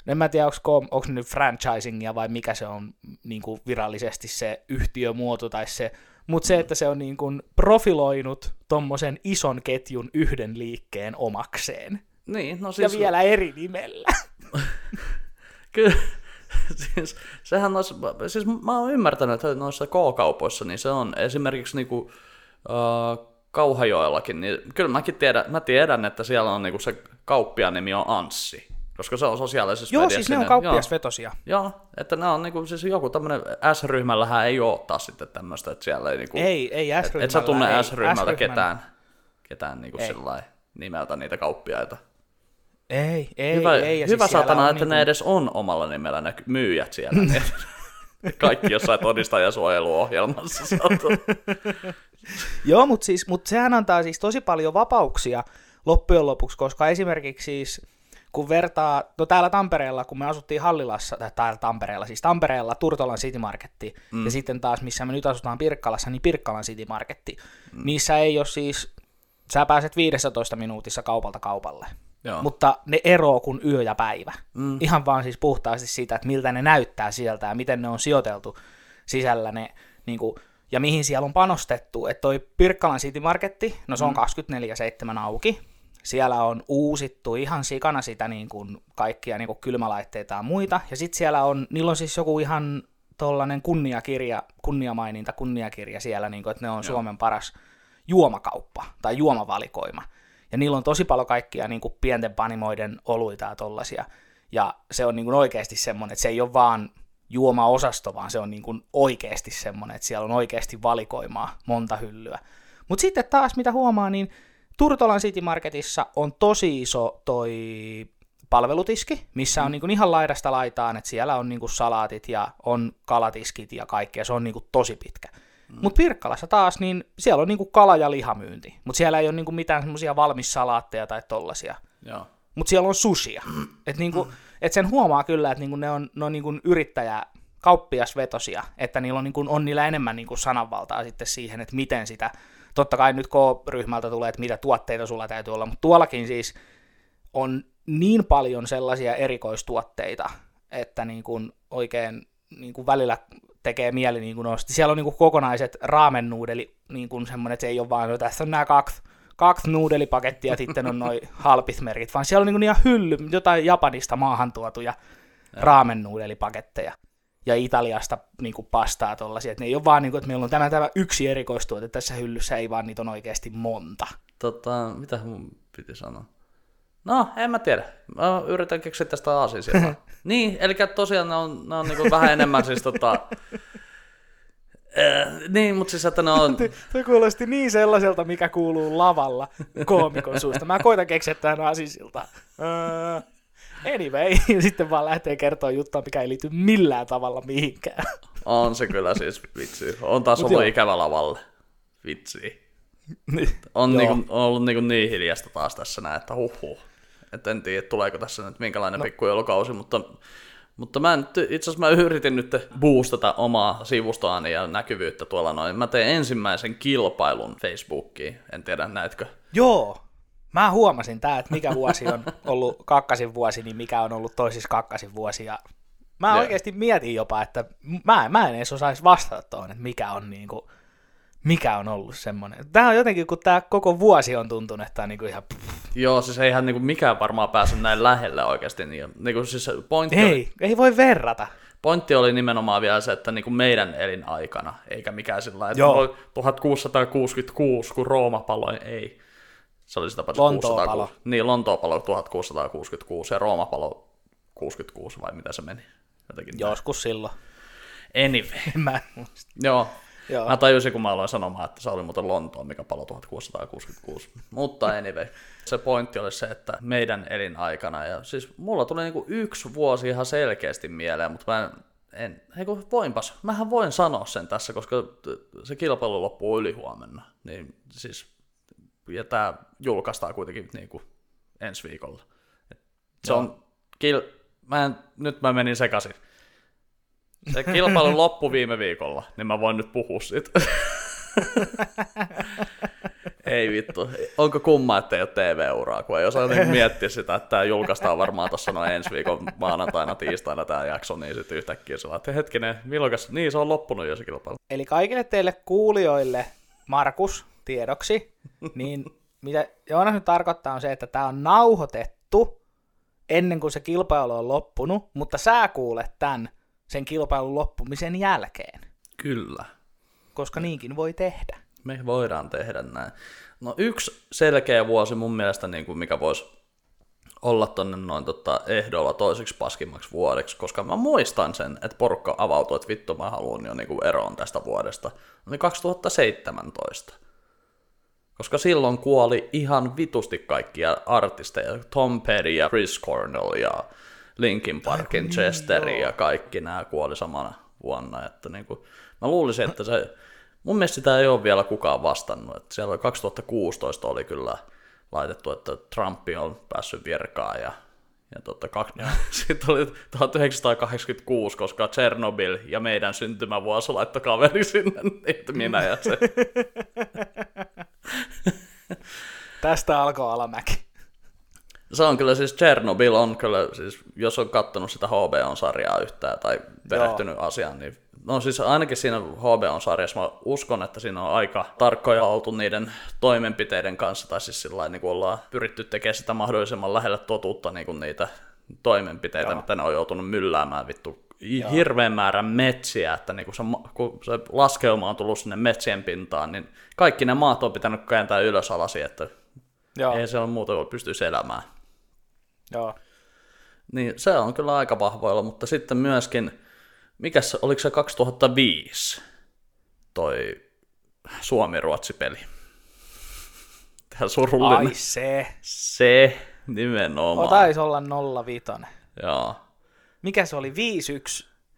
en mä tiedä, onko nyt franchisingia vai mikä se on niinku virallisesti se yhtiömuoto tai se, mutta se, että se on niinku profiloinut tommosen ison ketjun yhden liikkeen omakseen. Niin, no siis... Ja vielä eri nimellä. Kyllä, siis, sehän olisi, siis mä oon ymmärtänyt, että noissa K-kaupoissa, niin se on esimerkiksi niinku, uh, Kauhajoellakin, niin kyllä mäkin tiedän, mä tiedän, että siellä on niinku se kauppian nimi on Anssi, koska se on sosiaalisessa Joo, siis ne on kauppiasvetosia. Joo, joo, että ne on niinku, siis joku tämmöinen S-ryhmällähän ei ole taas sitten tämmöistä, että siellä ei niinku... Ei, ei S-ryhmällä. Et, et sä tunne ei, S-ryhmältä ketään, ketään niinku sillä nimeltä niitä kauppiaita. Ei, ei, hyvä, ei. Ja hyvä siis satana, että niin ne edes on omalla nimellä ne myyjät siellä. Kaikki jossain todistajasuojeluohjelmassa. Joo, mutta siis, mut sehän antaa siis tosi paljon vapauksia loppujen lopuksi, koska esimerkiksi siis kun vertaa, no täällä Tampereella, kun me asuttiin Hallilassa, tai täällä Tampereella, siis Tampereella Turtolan City Marketti, mm. ja sitten taas missä me nyt asutaan Pirkkalassa, niin Pirkkalan City Marketti, mm. niissä ei ole siis, sä pääset 15 minuutissa kaupalta kaupalle. Joo. mutta ne eroo kuin yö ja päivä. Mm. Ihan vaan siis puhtaasti siitä, että miltä ne näyttää sieltä ja miten ne on sijoiteltu sisällä ne, niin kuin, ja mihin siellä on panostettu. Että toi Pirkkalan City Marketti, no se on mm. 24-7 auki. Siellä on uusittu ihan sikana sitä niin kuin kaikkia niin kuin kylmälaitteita ja muita. Ja sitten siellä on, niillä on siis joku ihan tollainen kunniakirja, kunniamaininta, kunniakirja siellä, niin kuin, että ne on Joo. Suomen paras juomakauppa tai juomavalikoima ja niillä on tosi paljon kaikkia niin kuin pienten panimoiden oluita ja tollasia. Ja se on niin kuin oikeasti semmoinen, että se ei ole vaan juomaosasto, vaan se on niin kuin oikeasti semmoinen, että siellä on oikeasti valikoimaa monta hyllyä. Mutta sitten taas, mitä huomaa, niin Turtolan City Marketissa on tosi iso toi palvelutiski, missä on niin kuin ihan laidasta laitaan, että siellä on niin kuin salaatit ja on kalatiskit ja kaikkea, se on niin kuin tosi pitkä. Mm. Mutta Pirkkalassa taas, niin siellä on niin kuin kala- ja lihamyynti, mutta siellä ei ole niin kuin mitään semmoisia valmissalaatteja tai tollasia. Mutta siellä on susia. että niinku, et sen huomaa kyllä, että niinku ne on, ne on niinku yrittäjä, kauppiasvetosia, että niillä on, niinku, on niillä enemmän niinku sananvaltaa sitten siihen, että miten sitä, totta kai nyt K-ryhmältä tulee, että mitä tuotteita sulla täytyy olla, mutta tuollakin siis on niin paljon sellaisia erikoistuotteita, että niin kuin oikein niin kuin välillä tekee mieli niin kuin nosti. Siellä on niin kuin kokonaiset raamennuudeli, niin kuin semmoinen, että se ei ole vaan, no tässä on nämä kaksi, kaksi nuudelipakettia ja sitten on noin halpismerkit, vaan siellä on niin kuin ihan hylly, jotain Japanista maahan tuotuja raamennuudelipaketteja ja Italiasta niin kuin pastaa tollasia, että ne ei ole vaan niin kuin, että meillä on tämä, tämä yksi erikoistuote tässä hyllyssä, ei vaan niitä on oikeasti monta. Tota, mitä mun piti sanoa? No, en mä tiedä. Mä yritän keksiä tästä aasinsiltaa. niin, eli tosiaan ne on, ne on niinku vähän enemmän siis tota... Äh, niin, mutta siis että ne on... Se kuulosti niin sellaiselta, mikä kuuluu lavalla koomikon suusta. Mä koitan keksiä tähän aasinsiltaan. Uh, anyway, sitten vaan lähtee kertoa juttua, mikä ei liity millään tavalla mihinkään. On se kyllä siis, vitsi. On taas Mut ollut joo. ikävä lavalle. Vitsi. on, niinku, on ollut niinku niin hiljasta taas tässä näin, että huhhuh. Et en tiedä, tuleeko tässä nyt minkälainen no. pikkujoulukausi, mutta, mutta mä nyt, itse asiassa mä yritin nyt boostata omaa sivustoani ja näkyvyyttä tuolla noin. Mä tein ensimmäisen kilpailun Facebookiin, en tiedä näetkö. Joo, mä huomasin tää, että mikä vuosi on ollut kakkasin vuosi, niin mikä on ollut toisissa kakkasin vuosi. Ja mä yeah. oikeasti mietin jopa, että mä, mä en edes osaisi vastata tuohon, että mikä on niinku, mikä on ollut semmoinen. Tämä on jotenkin, kun tämä koko vuosi on tuntunut, että tämä on niin kuin ihan... Joo, siis eihän niin kuin mikään varmaan päässyt näin lähelle oikeasti. Niin, niin kuin siis pointti ei, oli, ei voi verrata. Pointti oli nimenomaan vielä se, että niin kuin meidän elinaikana, eikä mikään sillä että Joo. 1666, kun Rooma paloi, ei. Se oli sitä Lontoo palo. Niin, Lontoo palo 1666 ja Rooma palo 66 vai mitä se meni? Jotenkin Joskus näin. silloin. Anyway. Mä en muista. Joo, Joo. Mä tajusin, kun mä aloin sanomaan, että se oli muuten Lontoon, mikä palo 1666. Mutta anyway, se pointti oli se, että meidän elinaikana, ja siis mulla tuli niinku yksi vuosi ihan selkeästi mieleen, mutta mä en, en kun voinpas, mähän voin sanoa sen tässä, koska se kilpailu loppuu ylihuomenna, niin siis, ja tää julkaistaan kuitenkin niinku ensi viikolla. Et se Joo. on, kil, mä en, nyt mä menin sekaisin se kilpailu loppu viime viikolla, niin mä voin nyt puhua siitä. ei vittu. Onko kumma, että ei ole TV-uraa, kun ei osaa niin miettiä sitä, että tämä julkaistaan varmaan tuossa noin ensi viikon maanantaina, tiistaina tämä jakso, niin sitten yhtäkkiä se että hetkinen, milloinkas, niin se on loppunut jo se kilpailu. Eli kaikille teille kuulijoille, Markus, tiedoksi, niin mitä Joonas nyt tarkoittaa on se, että tämä on nauhoitettu ennen kuin se kilpailu on loppunut, mutta sä kuulet tämän sen kilpailun loppumisen jälkeen. Kyllä. Koska niinkin voi tehdä. Me voidaan tehdä näin. No yksi selkeä vuosi mun mielestä, niin kuin mikä voisi olla tonne noin tota, ehdolla toiseksi paskimmaksi vuodeksi, koska mä muistan sen, että porukka avautui, että vittu mä haluan jo niin kuin eroon tästä vuodesta. Oli 2017. Koska silloin kuoli ihan vitusti kaikkia artisteja, Tom Petty ja Chris Cornell ja Linkin Parkin, niin, Chester ja kaikki nämä kuoli samana vuonna. Että niin kuin, mä luulisin, että se, mun mielestä sitä ei ole vielä kukaan vastannut. Että siellä 2016 oli kyllä laitettu, että Trump on päässyt virkaan ja ja totta, kak... sitten oli 1986, koska Chernobyl ja meidän syntymävuosi laittoi kaveri sinne, että minä ja se. Tästä alkoi alamäki. Se on kyllä siis Chernobyl on kyllä, siis jos on kattonut sitä HBO-sarjaa yhtään tai perehtynyt Joo. asiaan, niin No siis ainakin siinä HBO-sarjassa mä uskon, että siinä on aika tarkkoja oltu niiden toimenpiteiden kanssa, tai siis sillä niin kuin ollaan pyritty tekemään sitä mahdollisimman lähellä totuutta niin kuin niitä toimenpiteitä, Joo. mitä ne on joutunut mylläämään vittu Joo. hirveän määrän metsiä, että niin kun se, kun se laskeuma on tullut sinne metsien pintaan, niin kaikki ne maat on pitänyt kääntää ylös alasi, että Joo. ei se ole muuta voi pystyä elämään. Joo. Niin se on kyllä aika vahvoilla, mutta sitten myöskin, mikäs, oliko se 2005 toi Suomi-Ruotsi-peli? Tämä surullinen. Ai se. Se nimenomaan. Taisi olla 05. Joo, Mikä se oli? 5-1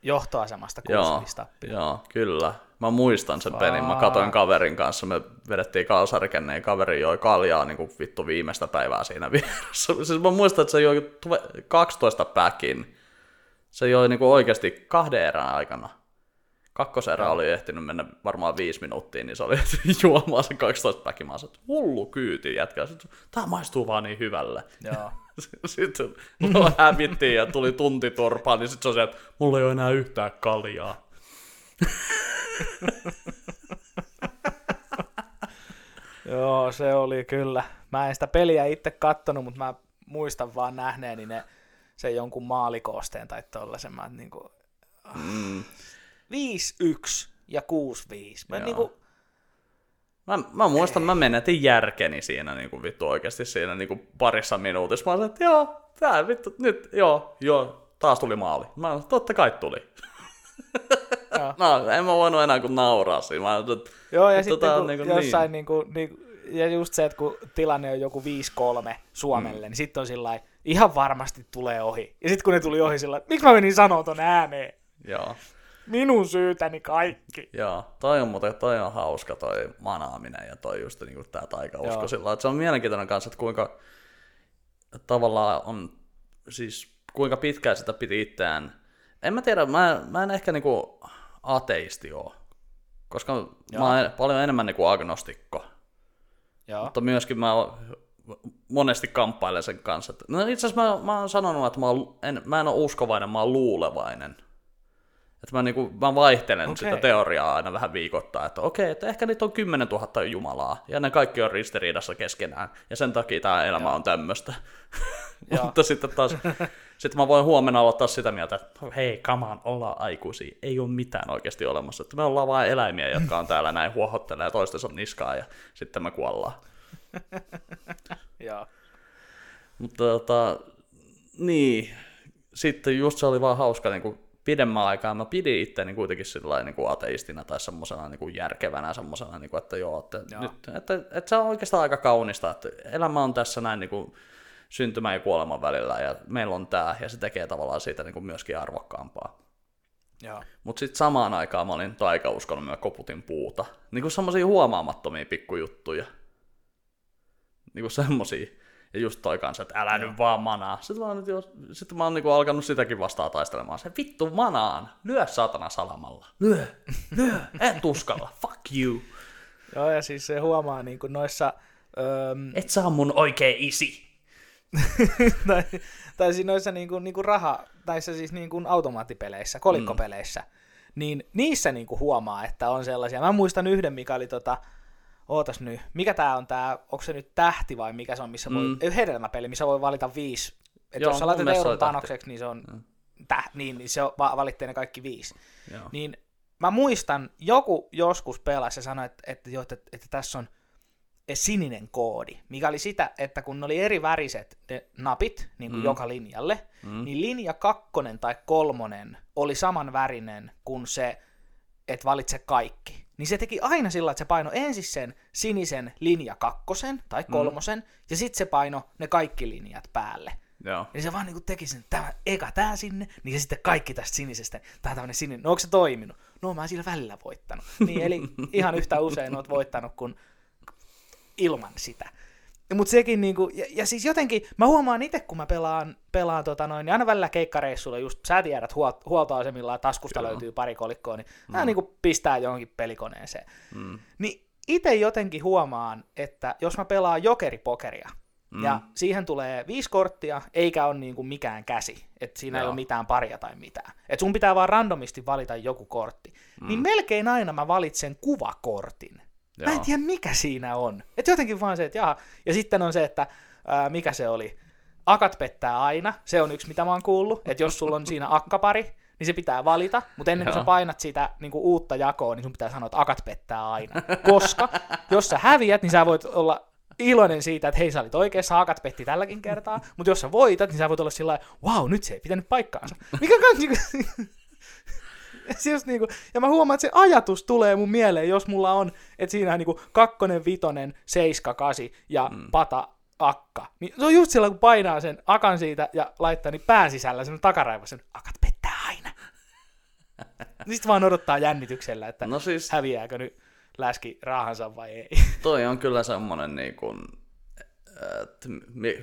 johtoasemasta joo, 6 tappia. joo, kyllä. Mä muistan sen pelin. Mä katoin kaverin kanssa, me vedettiin kalsarikenne ja kaveri joi kaljaa niin kuin vittu viimeistä päivää siinä vieressä. Siis mä muistan, että se joi 12 päkin. Se joi niin kuin oikeasti kahden erän aikana. Kakkoserä oli ehtinyt mennä varmaan viisi minuuttia, niin se oli juomaan sen 12 päkin. Mä sanoin, että hullu kyyti jätkä. Tää maistuu vaan niin hyvälle. Joo. Sitten hävittiin ja tuli tunti turpaan, niin sitten se on se, että mulla ei ole enää yhtään kaljaa. Joo, se oli kyllä. Mä en sitä peliä itse kattonut, mutta mä muistan vaan nähneeni ne, sen jonkun maalikoosteen tai tollasen. Mä niinku, Mm. 5-1 ja 6-5. Mä Joo. niinku, Mä, mä muistan, mä menetin järkeni siinä niin kuin vittu oikeasti siinä niin kuin parissa minuutissa. Mä olin, että joo, tää vittu, nyt, joo, joo, taas tuli maali. Mä olin, totta kai tuli. No, en mä voinut enää kuin nauraa siinä. Mä että, Joo, ja Mutta sitten on niinku jossain niinku, niinku, ja just se, että kun tilanne on joku 5-3 Suomelle, mm. niin sitten on sillä ihan varmasti tulee ohi. Ja sitten kun ne tuli ohi sillä miksi mä menin sanoa ton ääneen? joo, Minun syytäni kaikki. joo, toi on muuten, toi on hauska toi manaaminen ja toi just niin kuin tää taikausko Joo. sillä että se on mielenkiintoinen kanssa, että kuinka tavallaan on, siis kuinka pitkään sitä piti itseään. En mä tiedä, mä, mä en ehkä niinku ateisti oo, koska mä oon paljon enemmän niinku agnostikko. Joo. Mutta myöskin mä monesti kamppailen sen kanssa. No itse asiassa mä, mä oon sanonut, että mä, oon, en, mä en ole uskovainen, mä oon luulevainen. Että mä, niinku, mä vaihtelen Okei. sitä teoriaa aina vähän viikoittain, että okei, että ehkä niitä on 10 000 Jumalaa, ja ne kaikki on ristiriidassa keskenään, ja sen takia tämä elämä on tämmöistä. Joo. Mutta sitten taas, sitten mä voin huomenna olla taas sitä mieltä, että hei, on, ollaan aikuisia, ei ole mitään oikeasti olemassa, että me ollaan vain eläimiä, jotka on täällä näin huohottelee toistensa niskaa, ja sitten me kuollaan. Joo. Mutta tota, niin, sitten just se oli vaan hauska, niin kuin pidemmän aikaa mä pidin itseäni kuitenkin sillä niin kuin ateistina tai semmoisena niin kuin järkevänä semmoisena, niin kuin, että joo, että, Joo. Nyt, että, että, se on oikeastaan aika kaunista, että elämä on tässä näin niin kuin syntymän ja kuoleman välillä ja meillä on tämä ja se tekee tavallaan siitä niin kuin myöskin arvokkaampaa. Mutta sitten samaan aikaan mä olin taikauskonnut ja koputin puuta. Niin kuin semmosia huomaamattomia pikkujuttuja. Niin kuin semmosia. Ja just toi kanssa, että älä nyt vaan manaa. Sitten mä, oon nyt jo, sitten mä oon niinku alkanut sitäkin vastaan taistelemaan. Se vittu manaan. Lyö saatana salamalla. Lyö. Lyö. Et uskalla. Fuck you. Joo, ja siis se huomaa niin kuin noissa... Öm, Et saa mun oikee isi. tai, tai siis noissa niin kuin, niin kuin raha, näissä siis niin kuin automaattipeleissä, kolikkopeleissä, mm. niin niissä niin kuin huomaa, että on sellaisia. Mä muistan yhden, mikä oli tota, ootas nyt, mikä tää on tää, onko se nyt tähti vai mikä se on, missä voi, Mm. hedelmäpeli, missä voi valita viisi. Että Joo, jos sä laitat euron panokseksi, niin se on täh, niin, niin se on, va- valittiin ne kaikki viisi. Joo. Niin mä muistan, joku joskus pelasi ja sanoi, että, että, jo, että, että tässä on sininen koodi, mikä oli sitä, että kun oli eri väriset ne napit niin kuin mm. joka linjalle, mm. niin linja kakkonen tai kolmonen oli saman värinen kuin se, että valitse kaikki. Niin se teki aina sillä, että se paino ensin sen sinisen linja kakkosen tai kolmosen, mm. ja sitten se paino ne kaikki linjat päälle. Joo. Eli se vaan niinku teki sen, tämä, eka tää sinne, niin ja sitten kaikki tästä sinisestä, tää tämmönen sininen. No onko se toiminut? No mä oon sillä välillä voittanut. Niin, eli ihan yhtä usein oot voittanut kuin ilman sitä. Mutta sekin niinku, ja, ja, siis jotenkin, mä huomaan itse, kun mä pelaan, pelaan tota noin, niin aina välillä keikkareissulla, just sä tiedät huol, huoltoasemilla ja taskusta Kyllä. löytyy pari kolikkoa, niin mm. mä niinku pistää johonkin pelikoneeseen. Mm. Niin itse jotenkin huomaan, että jos mä pelaan jokeripokeria, mm. ja siihen tulee viisi korttia, eikä ole niinku mikään käsi, että siinä Joo. ei Joo. ole mitään paria tai mitään. Että sun pitää vaan randomisti valita joku kortti. Mm. Niin melkein aina mä valitsen kuvakortin. Mä en Joo. tiedä, mikä siinä on. Et jotenkin vaan se, että jaha. Ja sitten on se, että ää, mikä se oli. Akat pettää aina. Se on yksi, mitä mä oon kuullut. Että jos sulla on siinä akkapari, niin se pitää valita. Mutta ennen kuin sä Joo. painat sitä niin kuin uutta jakoa, niin sun pitää sanoa, että akat pettää aina. Koska jos sä häviät, niin sä voit olla iloinen siitä, että hei sä olit oikeassa, akat petti tälläkin kertaa. Mutta jos sä voitat, niin sä voit olla sillä lailla, wow, nyt se ei pitänyt paikkaansa. Mikä kans just niinku, ja mä huomaan, että se ajatus tulee mun mieleen, jos mulla on, että siinä on niinku kakkonen, vitonen, seiska, kasi ja mm. pata, akka. Niin se on just silloin, kun painaa sen akan siitä ja laittaa niin pään sisällä sen takaraivosen, akat pettää aina. Sitten vaan odottaa jännityksellä, että no siis, häviääkö nyt läski raahansa vai ei. Toi on kyllä semmonen niin kuin, että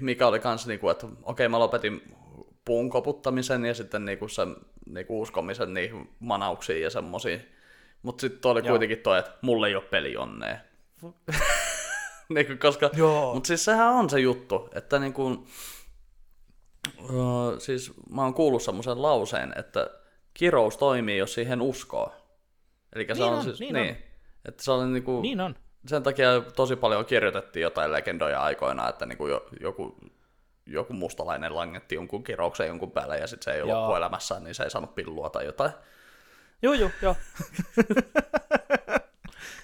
mikä oli kans niin kuin, että okei okay, mä lopetin puun koputtamisen ja sitten niinku sen niinku uskomisen niihin manauksiin ja semmoisiin. Mutta sitten oli Joo. kuitenkin toi, että mulle ei ole peli onnea. niinku, koska, Mutta siis sehän on se juttu, että niinku, uh, siis mä oon kuullut semmoisen lauseen, että kirous toimii, jos siihen uskoo. Eli niin se on, on siis, niin, niin on. että se on niinku, niin on. Sen takia tosi paljon kirjoitettiin jotain legendoja aikoina, että niinku jo, joku joku mustalainen langetti jonkun kirouksen jonkun päälle ja sitten se ei ole loppuelämässään, niin se ei saanut pillua tai jotain. Joo, joo, joo.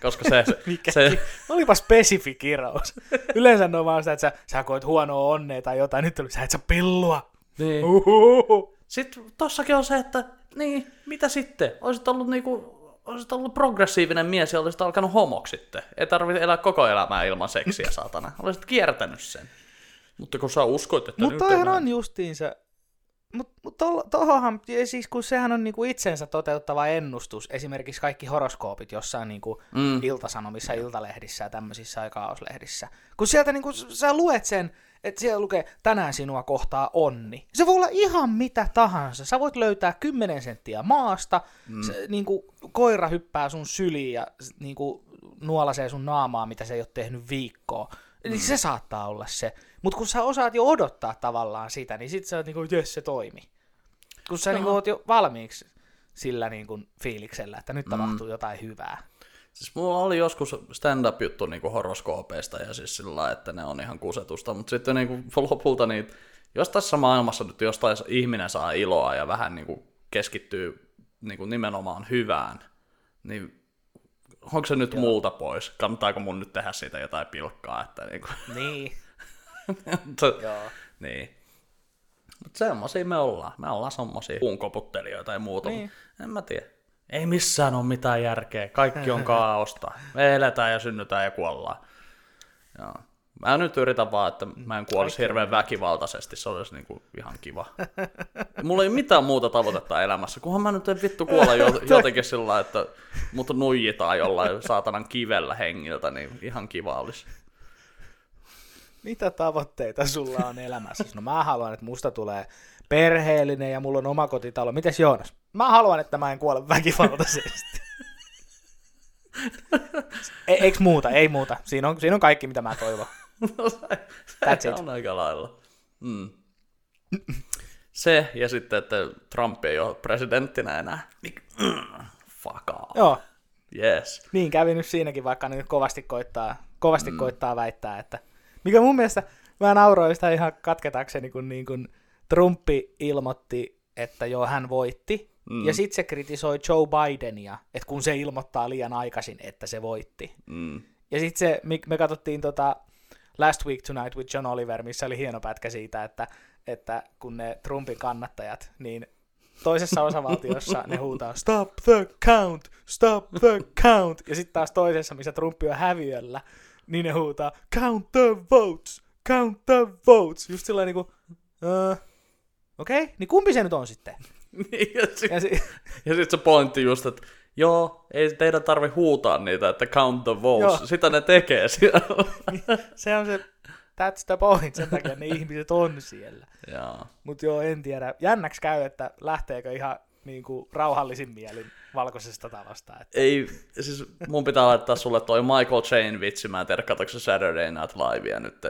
Koska se... Mikä se... Olipa spesifi kirous. Yleensä ne on vaan sitä, että sä, sä koet huonoa onnea tai jotain, nyt tuli, sä et saa pillua. Niin. Uhuhu. Sitten tossakin on se, että niin, mitä sitten? Olisit ollut niinku olisit ollut progressiivinen mies ja olisit alkanut homoksi sitten. Ei tarvitse elää koko elämää ilman seksiä, saatana. Olisit kiertänyt sen. Mutta kun sä uskoit, että Mutta toihan on justiinsa, mutta mut tohonhan, siis kun sehän on niinku itsensä toteuttava ennustus, esimerkiksi kaikki horoskoopit jossain niinku mm. iltasanomissa, iltalehdissä ja tämmöisissä aikauslehdissä. Kun sieltä niinku, sä luet sen, että siellä lukee, tänään sinua kohtaa onni. Se voi olla ihan mitä tahansa. Sä voit löytää 10 senttiä maasta, mm. se, niinku, koira hyppää sun syliin ja niinku, nuolasee sun naamaa, mitä se ei ole tehnyt viikkoa. Mm. se saattaa olla se. Mutta kun sä osaat jo odottaa tavallaan sitä, niin sit sä oot niinku, jes se toimi. Kun sä no. niinku oot jo valmiiksi sillä niinku fiiliksellä, että nyt mm. tapahtuu jotain hyvää. Siis mulla oli joskus stand-up-juttu niinku horoskoopeista ja siis sillä että ne on ihan kusetusta, mutta sitten niinku lopulta niin, jos tässä maailmassa nyt jostain ihminen saa iloa ja vähän niinku keskittyy niinku nimenomaan hyvään, niin onko se nyt Joo. multa pois? Kannattaako mun nyt tehdä siitä jotain pilkkaa? Että niinku... Niin. Joo. Niin. Mutta semmosia me ollaan. Me ollaan semmosia puunkoputtelijoita ja muuta. Niin. En mä tiedä. Ei missään ole mitään järkeä. Kaikki on kaaosta. Me eletään ja synnytään ja kuollaan. Joo. Mä nyt yritän vaan, että mä en kuolisi hirveän väkivaltaisesti, se olisi niinku ihan kiva. Mulla ei mitään muuta tavoitetta elämässä, kunhan mä nyt en vittu kuolla jotenkin sillä että mut nuijitaan jollain saatanan kivellä hengiltä, niin ihan kiva olisi mitä tavoitteita sulla on elämässä? No mä haluan, että musta tulee perheellinen ja mulla on oma kotitalo. Mites Joonas? Mä haluan, että mä en kuole väkivaltaisesti. e- eiks muuta? Ei muuta. Siinä on, siinä on kaikki, mitä mä toivon. No, se, se on aika lailla. Mm. Se, ja sitten, että Trump ei ole presidenttinä enää. Fuck off. Joo. Yes. Niin kävi nyt siinäkin, vaikka nyt kovasti koittaa, kovasti mm. koittaa väittää, että mikä mun mielestä, mä nauroin sitä ihan katketakseni, kun, niin kun Trumpi ilmoitti, että joo, hän voitti. Mm. Ja sitten se kritisoi Joe Bidenia, että kun se ilmoittaa liian aikaisin, että se voitti. Mm. Ja sitten se, me katsottiin tota Last Week Tonight with John Oliver, missä oli hieno pätkä siitä, että, että kun ne Trumpin kannattajat, niin toisessa osavaltiossa ne huutaa stop the count, stop the count, ja sitten taas toisessa, missä Trumpi on häviöllä, niin ne huutaa, count the votes, count the votes. Just sillä niinku, uh, okei, okay, niin kumpi se nyt on sitten? Niin, ja sitten ja sit se pointti just, että joo, ei teidän tarvi huutaa niitä, että count the votes, joo. sitä ne tekee siellä. se on se, that's the point, sen takia ne ihmiset on siellä. Mutta joo, en tiedä. Jännäksi käy, että lähteekö ihan niin kuin, rauhallisin mielin valkoisesta talosta. Että... Ei, siis mun pitää laittaa sulle toi Michael Chain vitsi, mä en tiedä, katsoinko Saturday Night Livea nyt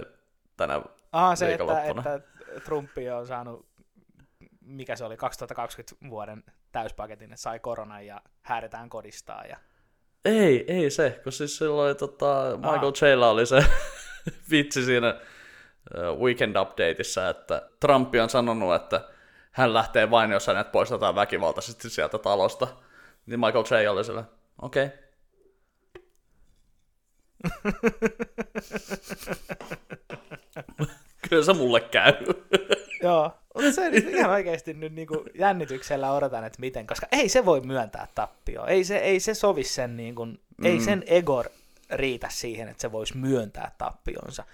tänä Aha, se, että, että Trumpi on saanut, mikä se oli, 2020 vuoden täyspaketin, että sai koronan ja häädetään kodistaan. Ja... Ei, ei se, kun siis silloin tota, Michael Chaylla oli se vitsi siinä Weekend Updateissa, että Trump on sanonut, että hän lähtee vain, jos hänet poistetaan väkivaltaisesti sieltä talosta. Niin Michael J. oli sillä, okei. Okay. Kyllä se mulle käy. Joo, mutta se nyt ihan oikeasti nyt niinku jännityksellä odotan, että miten, koska ei se voi myöntää tappio. Ei se, ei se sovi sen, niinku, mm. ei sen ego riitä siihen, että se voisi myöntää tappionsa.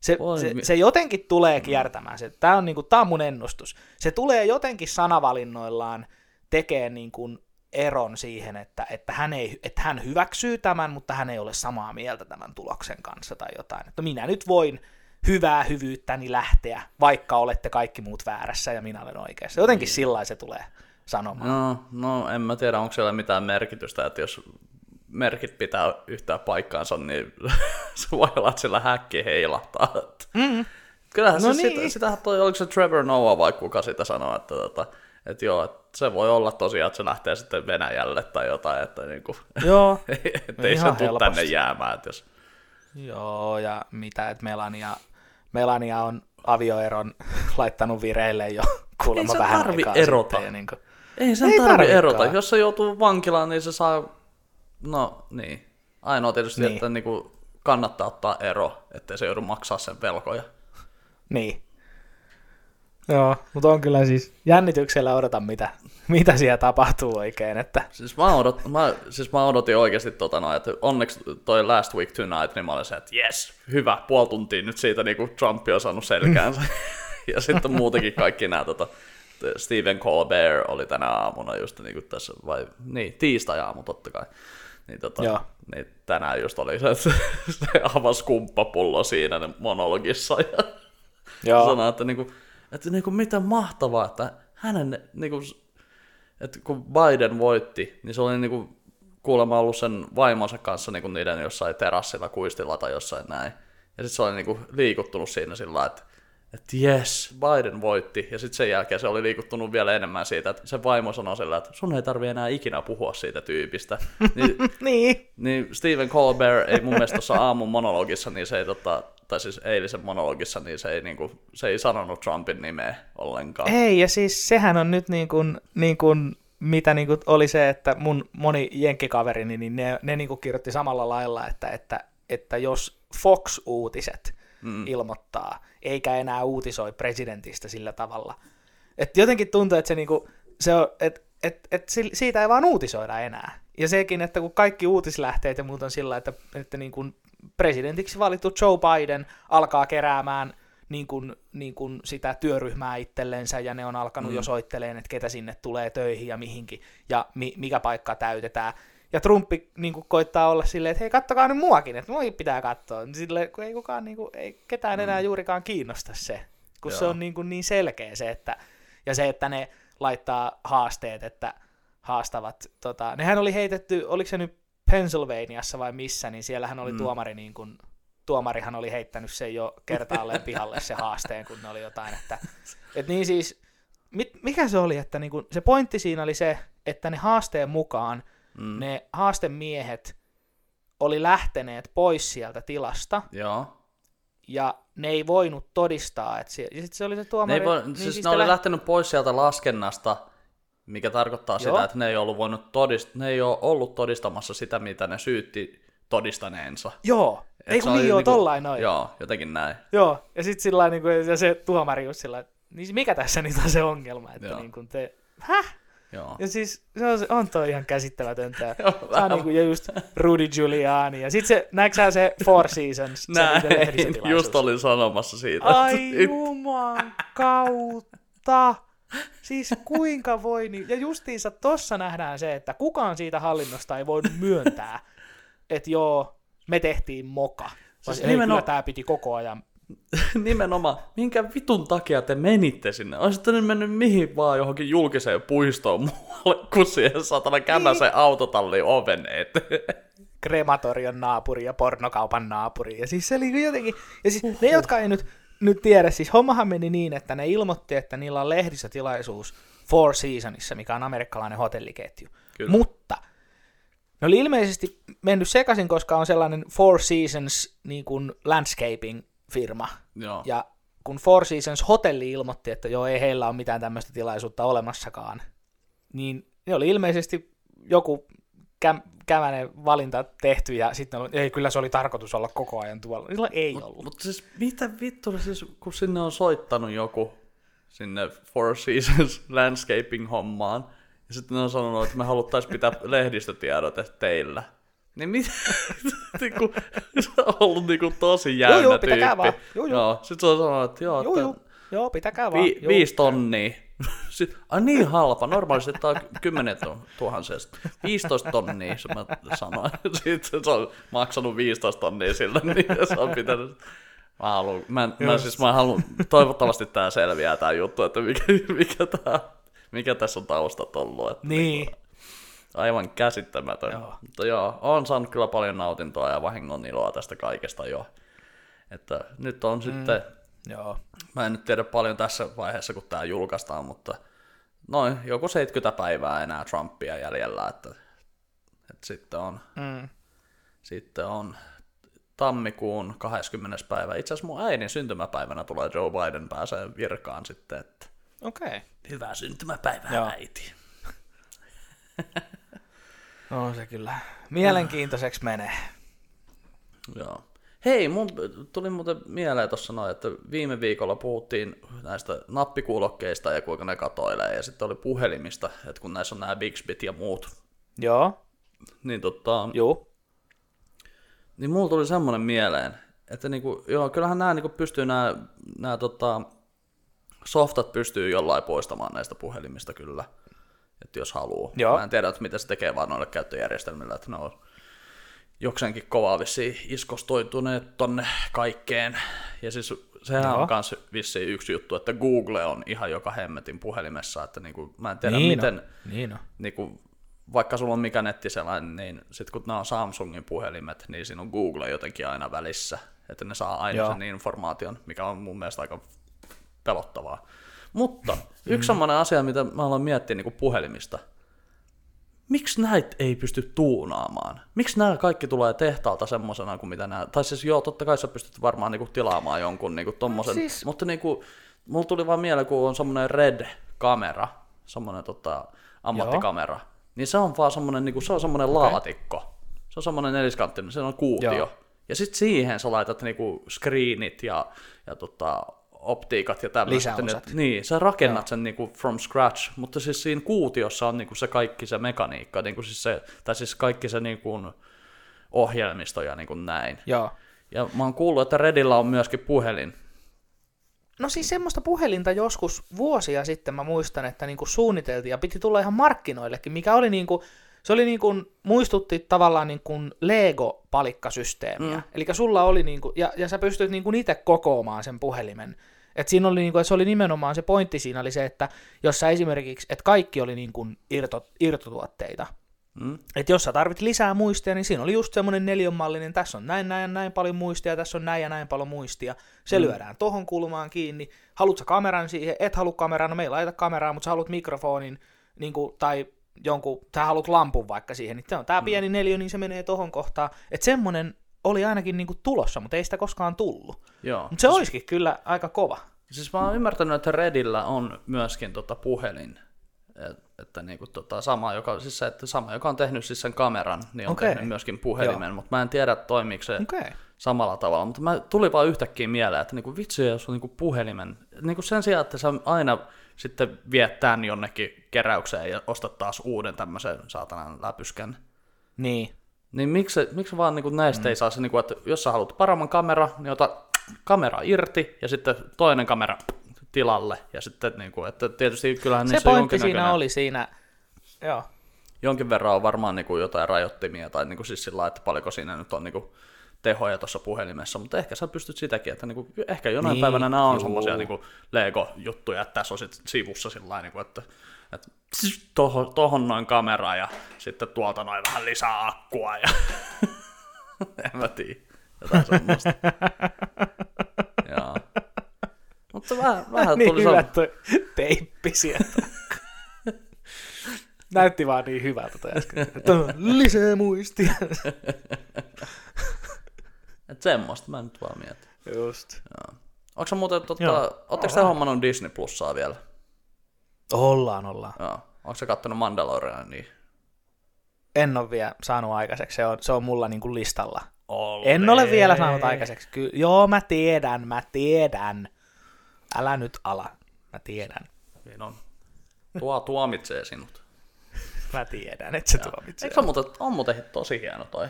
Se, se, se jotenkin tulee kiertämään. Se, tämä, on, niinku, tämä on mun ennustus. Se tulee jotenkin sanavalinnoillaan tekee niinku eron siihen, että, että, hän ei, että hän hyväksyy tämän, mutta hän ei ole samaa mieltä tämän tuloksen kanssa tai jotain. Että minä nyt voin hyvää hyvyyttäni lähteä, vaikka olette kaikki muut väärässä ja minä olen oikeassa. Jotenkin niin. sillä se tulee sanomaan. No, no, en mä tiedä, onko siellä mitään merkitystä, että jos merkit pitää yhtään paikkaansa, niin se voi olla, että sillä häkki heilahtaa. Mm. Kyllähän no se niin. sitä, sitähän toi, oliko se Trevor Noah vai kuka sitä sanoo, että, tota, että joo, että se voi olla tosiaan, että se lähtee sitten Venäjälle tai jotain, että niinku, joo, että ei se tule tänne jäämään. Että jos... Joo, ja mitä, että Melania Melania on avioeron laittanut vireille jo kuulemma vähän tarvi aikaa erota. Sitten, niin kuin... Ei sen ei tarvi erota. Jos se joutuu vankilaan, niin se saa... No niin. Ainoa tietysti, niin. että niin kuin kannattaa ottaa ero, ettei se joudu maksaa sen velkoja. Niin. Joo, mutta on kyllä siis jännityksellä odotan, mitä, mitä siellä tapahtuu oikein. Että... Siis, mä odot, mä, siis mä odotin oikeasti tota noin, että onneksi toi Last Week Tonight, niin mä olin se, että yes, hyvä, puoli tuntia nyt siitä niin kuin Trump on saanut selkäänsä. ja sitten muutenkin kaikki nämä tota, Stephen Colbert oli tänä aamuna just niin kuin tässä, vai niin, tiistai-aamu totta kai. Niin, tota, Joo. niin tänään just oli se, että se avasi kumppapullo siinä monologissa ja Joo. sanoi, että niin kuin, että niin kuin, mitä mahtavaa, että hänen, niin kuin, että kun Biden voitti, niin se oli niin kuin, kuulemma ollut sen vaimonsa kanssa niin kuin niiden jossain terassilla, kuistilla tai jossain näin. Ja sitten se oli niin kuin, liikuttunut siinä sillä että että yes, Biden voitti. Ja sitten sen jälkeen se oli liikuttunut vielä enemmän siitä, että se vaimo sanoi sillä, että sun ei tarvi enää ikinä puhua siitä tyypistä. Niin, niin. niin Stephen Colbert ei mun mielestä tuossa aamun monologissa, niin se ei tota, tai siis eilisen monologissa, niin se ei, niin kuin, se ei sanonut Trumpin nimeä ollenkaan. Ei, ja siis sehän on nyt niin kuin, niin kuin mitä niin kuin oli se, että mun moni jenkkikaverini, niin ne, ne niin kuin kirjoitti samalla lailla, että, että, että jos Fox-uutiset mm. ilmoittaa, eikä enää uutisoi presidentistä sillä tavalla. Että jotenkin tuntuu, että se, niin kuin, se on, että et, et siitä ei vaan uutisoida enää. Ja sekin, että kun kaikki uutislähteet ja muut on sillä, että, että niin kuin presidentiksi valittu Joe Biden alkaa keräämään niin kuin, niin kuin sitä työryhmää itsellensä, ja ne on alkanut mm. jo soitteleen, että ketä sinne tulee töihin ja mihinkin, ja mi- mikä paikka täytetään. Ja Trumpi niin kuin, koittaa olla silleen, että hei, kattokaa nyt muakin, että muakin pitää katsoa. Sille, kun ei kukaan, niin kuin, ei ketään enää mm. juurikaan kiinnosta se, kun Joo. se on niin, kuin, niin selkeä se, että, ja se, että ne laittaa haasteet, että haastavat, tota, nehän oli heitetty, oliko se nyt Pennsylvaniassa vai missä, niin siellähän oli mm. tuomari niin kuin, tuomarihan oli heittänyt sen jo kertaalleen pihalle se haasteen, kun ne oli jotain, että et niin siis, mit, mikä se oli, että niinku, se pointti siinä oli se, että ne haasteen mukaan mm. ne haastemiehet oli lähteneet pois sieltä tilasta, Joo. ja ne ei voinut todistaa, että se, ja sit se oli se tuomari... Ne, voi, niin siis, siis ne oli lä- lähtenyt pois sieltä laskennasta, mikä tarkoittaa Joo. sitä, että ne ei, ollut voinut todist- ne ei ole ollut todistamassa sitä, mitä ne syytti todistaneensa. Joo, Et ei kun niin joo, niinku, tollain noin. Joo, jotenkin näin. Joo, ja sitten sillä niinku, ja se tuomari just sillä niin mikä tässä nyt on se ongelma, että niin kuin te, häh? Joo. Ja siis se on, on toi ihan käsittämätöntä. Joo, se on niinku, ja just Rudy Giuliani. Ja sit se, näetkö se Four Seasons? Näin, just olin sanomassa siitä. Ai juman kautta. Siis kuinka voi, niin... ja justiinsa tossa nähdään se, että kukaan siitä hallinnosta ei voinut myöntää, että joo, me tehtiin moka. Siis ei, nimenomaan... kyllä tämä piti koko ajan Nimenomaan, minkä vitun takia te menitte sinne? Olisitte nyt mennyt mihin vaan johonkin julkiseen puistoon muualle, kun siihen satana kämmäsen niin. autotalli oven eteen. Krematorion naapuri ja pornokaupan naapuri. Ja siis se oli jotenkin... Ja siis ne, jotka ei nyt nyt tiedä, siis hommahan meni niin, että ne ilmoitti, että niillä on lehdistötilaisuus Four Seasonissa, mikä on amerikkalainen hotelliketju. Kyllä. Mutta ne oli ilmeisesti mennyt sekaisin, koska on sellainen Four Seasons niin kuin landscaping-firma. Joo. Ja kun Four Seasons hotelli ilmoitti, että joo, ei heillä ole mitään tämmöistä tilaisuutta olemassakaan, niin ne oli ilmeisesti joku käm- kämänen valinta tehty ja sitten on, ei, kyllä se oli tarkoitus olla koko ajan tuolla. Sillä ei mut, ollut. Mutta siis mitä vittu, siis, kun sinne on soittanut joku sinne Four Seasons landscaping-hommaan. Ja sitten ne on sanonut, että me haluttaisiin pitää lehdistötiedote teillä. Niin mitä? niinku, se on ollut niinku tosi jännä Joo, joo, tyyppi. vaan. Joo, joo. joo. Sitten se on sanonut, että joo, Joo, että joo. Joo, pitäkää vaan. vi- joo. viisi tonnia. Sitten, ai niin halpa, normaalisti tämä on 10 tuhansia. 15 tonnia, se mä sanoin. Sitten se on maksanut 15 tonnia sillä, niin se on pitänyt... Mä, haluan, mä, mä, siis mä haluan, toivottavasti tämä selviää tämä juttu, että mikä, mikä, tää, mikä tässä on taustat ollut. Että Niin. Aivan käsittämätön. Joo. Mutta joo, on saanut kyllä paljon nautintoa ja vahingon iloa tästä kaikesta jo. Että nyt on mm. sitten, Joo. mä en nyt tiedä paljon tässä vaiheessa, kun tämä julkaistaan, mutta noin joku 70 päivää enää Trumpia jäljellä, että, että sitten on, Mm. sitten on tammikuun 20. päivä. Itse asiassa mun äidin syntymäpäivänä tulee Joe Biden pääsee virkaan sitten, että Okei. Okay. hyvää syntymäpäivää Joo. äiti. No se kyllä mielenkiintoiseksi menee. Joo. Hei, mun tuli muuten mieleen tuossa noin, että viime viikolla puhuttiin näistä nappikuulokkeista ja kuinka ne katoilee, ja sitten oli puhelimista, että kun näissä on nämä Bixbit ja muut, Joo. niin, tota, Joo. niin mulla tuli semmoinen mieleen, että niinku, joo, kyllähän nämä niinku pystyy nämä, nämä tota, softat pystyy jollain poistamaan näistä puhelimista kyllä, että jos haluaa. Joo. Mä en tiedä, että mitä se tekee vaan noille käyttöjärjestelmille, että ne on jokseenkin kovaa vissiin iskostoituneet tonne kaikkeen. Ja siis sehän Joo. on myös vissiin yksi juttu, että Google on ihan joka hemmetin puhelimessa, että niinku, mä en tiedä Niin miten, on. Niin on. niinku, vaikka sulla on mikä nettiselain, niin sitten kun nämä on Samsungin puhelimet, niin siinä on Google jotenkin aina välissä, että ne saa aina Joo. sen informaation, mikä on mun mielestä aika pelottavaa. Mutta yksi semmoinen asia, mitä mä aloin miettiä niin puhelimista, miksi näitä ei pysty tuunaamaan? Miksi nämä kaikki tulee tehtaalta semmoisena kuin mitä nämä, tai siis joo, totta kai sä pystyt varmaan niinku tilaamaan jonkun niinku tommosen, Siis- mutta niinku, mulla tuli vaan mieleen, kun on semmoinen red-kamera, semmoinen tota, ammattikamera, niin se on vaan semmoinen, niinku, se on semmoinen laatikko. Se on semmoinen neliskanttinen, se on kuutio. Joo. Ja sitten siihen sä laitat niinku screenit ja, ja tota, optiikat ja tämmöiset. Niin, sä rakennat sen niinku from scratch, mutta siis siinä kuutiossa on niinku se kaikki se mekaniikka, niinku siis se, tai siis kaikki se niinku ohjelmisto ja niinku näin. Joo. Ja mä oon kuullut, että Redillä on myöskin puhelin. No siis semmoista puhelinta joskus vuosia sitten mä muistan, että niinku suunniteltiin ja piti tulla ihan markkinoillekin, mikä oli niinku, se oli niinku, muistutti tavallaan niinku Lego-palikkasysteemiä. Mm. Eli sulla oli niinku, ja, ja sä pystyt niinku itse kokoamaan sen puhelimen. Et siinä oli niinku, et se oli nimenomaan se pointti siinä oli se, että jos sä esimerkiksi, että kaikki oli niinku irto, irtotuotteita, Mm? et jos sä tarvit lisää muistia, niin siinä oli just semmoinen neljänmallinen, tässä on näin, näin, näin paljon muistia, tässä on näin ja näin paljon muistia. Se mm. lyödään tohon kulmaan kiinni. Haluat sä kameran siihen? Et halua kameraa, no me ei laita kameraa, mutta sä haluat mikrofonin niin kuin, tai jonkun, sä haluat lampun vaikka siihen, niin on tää pieni neliö, niin se menee tohon kohtaan. Että semmonen oli ainakin niin kuin tulossa, mutta ei sitä koskaan tullut. Mutta se olisikin kyllä aika kova. Siis mä oon ymmärtänyt, että Redillä on myöskin tota puhelin. Et, että niinku tota sama, joka, siis se, että sama, joka on tehnyt siis sen kameran, niin on Okei. tehnyt myöskin puhelimen, mutta mä en tiedä toimiiko se. Okay. samalla tavalla. Mutta mä tuli vaan yhtäkkiä mieleen, että niinku vitsi, jos on niinku puhelimen, niinku sen sijaan, että sä aina sitten viet tän jonnekin keräykseen ja ostat taas uuden tämmöisen saatanan läpyskän, Niin. niin miksi, miksi vaan niinku näistä mm. ei saa se, niinku, että jos sä haluat paremman kamera, niin ota kamera irti ja sitten toinen kamera tilalle. Ja sitten, niinku, että tietysti kyllähän Se niissä pointti siinä oli siinä, joo. jonkin verran on varmaan niinku jotain rajoittimia, tai niinku siis sillä lailla, että paljonko siinä nyt on niinku tehoja tuossa puhelimessa, mutta ehkä sä pystyt sitäkin, että niinku, ehkä jonain Niin, päivänä nämä on semmoisia niinku Lego-juttuja, että tässä on sit sivussa sillä niinku, että, että tohon, tohon noin kamera ja sitten tuolta noin vähän lisää akkua ja en mä tiedä, jotain semmoista. Joo. Mutta vähän, vähän niin tuli hyvä toi teippi sieltä. Näytti vaan niin hyvältä toi äsken. Lisää muistia. Että semmoista mä nyt vaan mietin. Just. Onko se muuten, tota, ootteko te hommannut Disney Plussaa vielä? Ollaan, ollaan. Joo. Onko se kattonut Mandalorian niin? En ole vielä saanut aikaiseksi, se on, se on mulla niinku listalla. Ole. En ole vielä saanut aikaiseksi. Ky- joo, mä tiedän, mä tiedän. Älä nyt ala. Mä tiedän. Niin on. Tuo tuomitsee sinut. Mä tiedän, että se tuomitsee. Eikö se on muuten, on muuten tosi hieno toi?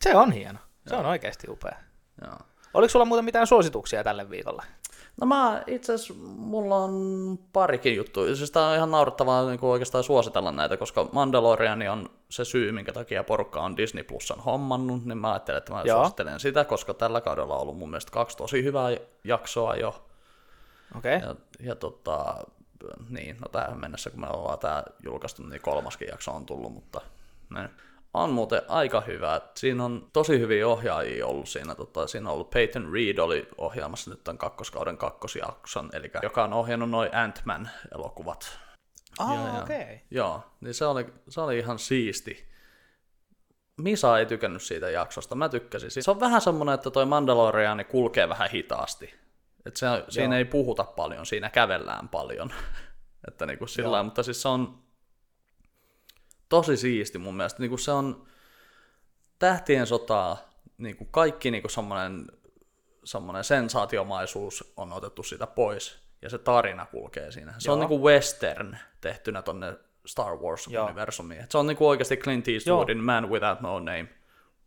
Se on hieno. Se on oikeasti upea. Joo. Oliko sulla muuten mitään suosituksia tälle viikolle? No mä itse asiassa, mulla on parikin juttu. Siis tää on ihan naurettavaa niin oikeastaan suositella näitä, koska Mandalorian on se syy, minkä takia porukka on Disney Plusan hommannut, niin mä ajattelin, että mä Joo. suosittelen sitä, koska tällä kaudella on ollut mun mielestä kaksi tosi hyvää jaksoa jo. Okei. Okay. Ja, ja tota, niin, no tähän mennessä, kun me ollaan tää julkaistu, niin kolmaskin jakso on tullut, mutta ne on muuten aika hyvä. Siinä on tosi hyviä ohjaajia ollut siinä. Tota, siinä on ollut Peyton Reed oli ohjaamassa nyt tämän kakkoskauden kakkosjakson, eli joka on ohjannut noin Ant-Man-elokuvat. Joo, Ah, joo. okei. Okay. Joo, niin se oli, se oli ihan siisti. Misa ei tykännyt siitä jaksosta, mä tykkäsin. siitä. Se on vähän semmoinen, että toi Mandaloriani kulkee vähän hitaasti. Et se, siinä ei puhuta paljon, siinä kävellään paljon. että niinku sillä mutta siis se on tosi siisti mun mielestä. Niinku se on tähtien sotaa, niinku kaikki niinku semmoinen, semmoinen sensaatiomaisuus on otettu siitä pois. Ja se tarina kulkee siinä. Se Joo. on niinku western tehtynä tonne Star Joo. Wars-universumiin. Se on niinku oikeasti Clint Eastwoodin Man Without No Name.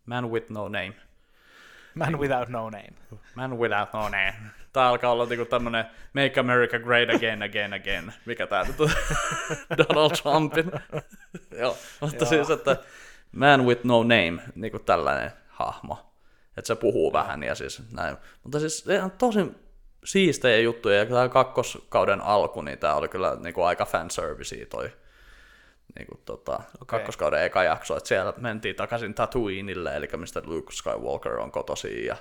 Man with no name. Man without no name. Man without no name. Tää alkaa olla niinku tämmönen Make America Great Again, Again, Again. Mikä tää nyt on? Donald Trumpin. Joo, mutta siis, että Man with no name, niinku tällainen hahmo. Että se puhuu vähän ja siis näin. Mutta siis ihan tosi siistejä juttuja. Ja tämä kakkoskauden alku, niin tää oli kyllä niinku aika fanservicea toi niinku tota, okay. kakkoskauden eka jakso, että siellä mentiin takaisin Tatooinille, eli mistä Luke Skywalker on kotosi, ja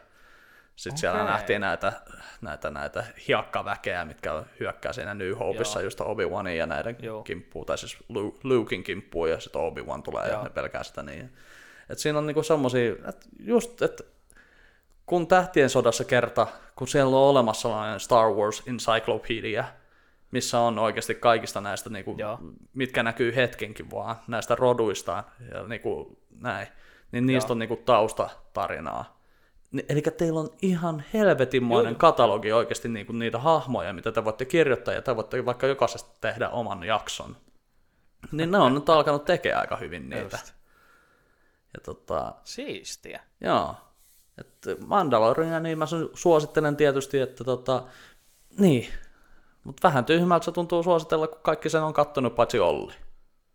sitten okay. siellä nähtiin näitä, näitä, näitä hiakkaväkeä, mitkä hyökkää siinä New Hopeissa Joo. just Obi-Wanin ja näiden Joo. kimppuun, tai siis Lu- Lukein kimppuun, ja sitten Obi-Wan tulee ja Joo. ne pelkää sitä niin. Et siinä on niinku semmosia, että just, että kun Tähtien sodassa kerta, kun siellä on olemassa sellainen Star Wars Encyclopedia, missä on oikeasti kaikista näistä, niinku, Joo. mitkä näkyy hetkenkin vaan, näistä roduista ja niinku, näin, niin niistä Joo. on niinku taustatarinaa. Eli teillä on ihan helvetinmoinen katalogi oikeasti niinku niitä hahmoja, mitä te voitte kirjoittaa, ja te voitte vaikka jokaisesta tehdä oman jakson. Niin ne on nyt alkanut tekemään aika hyvin niitä. Just. Ja tota, Siistiä. Joo. Että Mandaloriania, niin mä su- suosittelen tietysti, että tota, niin. Mutta vähän tyhmältä se tuntuu suositella, kun kaikki sen on kattonut paitsi Olli.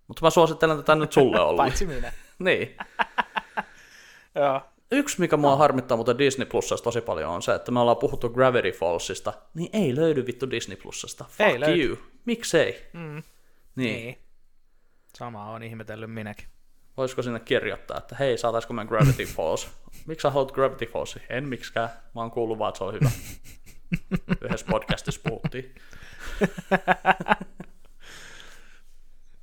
Mutta mä suosittelen tätä nyt sulle, Olli. Paitsi minä. niin. Joo. Yksi, mikä mua harmittaa mutta Disney Plusasta tosi paljon, on se, että me ollaan puhuttu Gravity Fallsista, niin ei löydy vittu Disney Plusasta. Fuck Ei löydy. you. Miksei? Mm. Niin. Niin. Sama on ihmetellyt minäkin. Voisiko sinne kirjoittaa, että hei, saataisiko me Gravity Falls? Miksi sä haluat Gravity Falls? En miksikään. Mä oon kuullut vaan, että se on hyvä. Yhdessä podcastissa puhuttiin.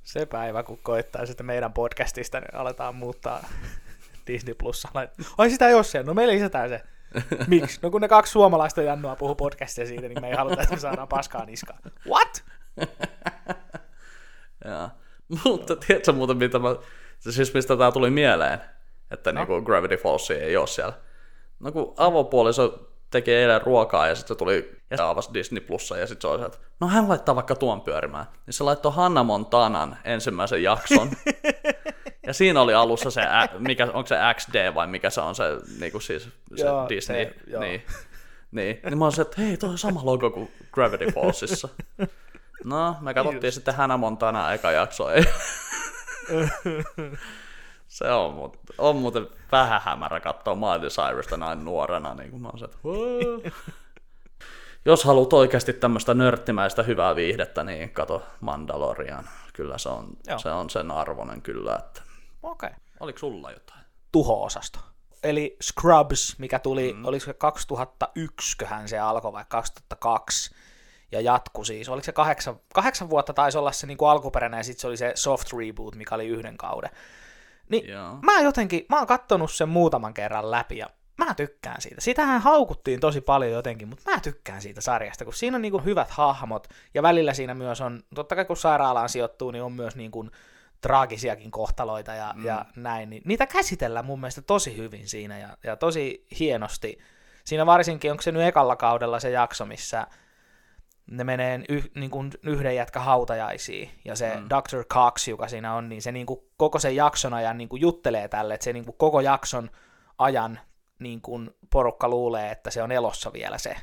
Se päivä, kun koittaa sitten meidän podcastista, niin aletaan muuttaa Disney Plusalle. Ai sitä se, no me lisätään se. Miksi? No kun ne kaksi suomalaista Jannua puhuu podcastia siitä, niin me ei haluta, että me saadaan paskaa niskaan. What? Ja. Mutta tiedätkö muuten, mitä mä, siis mistä tää tuli mieleen, että no. niinku Gravity Falls ei ole siellä. No kun avopuoliso teki eilen ruokaa ja sitten se tuli ja avasi Disney Plussa ja sitten se oli se, että no hän laittaa vaikka tuon pyörimään. Niin se laittoi Hanna Montanan ensimmäisen jakson. ja siinä oli alussa se, ä, mikä, onko se XD vai mikä se on se, niinku siis, se Joo, Disney. se, joo. niin. Niin. niin mä olin se, että hei, toi on sama logo kuin Gravity Fallsissa. No, me katsottiin sitten Hannah Montana eka jakso. Ei. se on, mut, on muuten vähän hämärä katsoa Miley Cyrusta näin nuorena. Niin kuin mä oon se, että. Jos haluat oikeasti tämmöistä nörttimäistä hyvää viihdettä, niin kato Mandalorian. Kyllä se on, Joo. se on sen arvoinen kyllä. Että... Okei. Okay. Oliko sulla jotain? Tuho-osasto. Eli Scrubs, mikä tuli, mm. oliko se 2001, köhän se alkoi vai 2002, ja jatku siis. Oliko se kahdeksan, kahdeksan vuotta taisi olla se niin kuin alkuperäinen, ja sitten se oli se soft reboot, mikä oli yhden kauden. Niin Joo. mä jotenkin, mä oon kattonut sen muutaman kerran läpi, ja mä tykkään siitä. Sitähän haukuttiin tosi paljon jotenkin, mutta mä tykkään siitä sarjasta, kun siinä on niinku hyvät hahmot, ja välillä siinä myös on, totta kai kun sairaalaan sijoittuu, niin on myös niinku traagisiakin kohtaloita ja, mm. ja näin, niin niitä käsitellään mun mielestä tosi hyvin siinä, ja, ja tosi hienosti. Siinä varsinkin, onko se nyt ekalla kaudella se jakso, missä ne menee yh, niin kuin yhden jätkä hautajaisiin, ja se mm. Dr. Cox, joka siinä on, niin se niin kuin koko sen jakson ajan niin kuin juttelee tälle, että se niin kuin koko jakson ajan niin kuin porukka luulee, että se on elossa vielä se.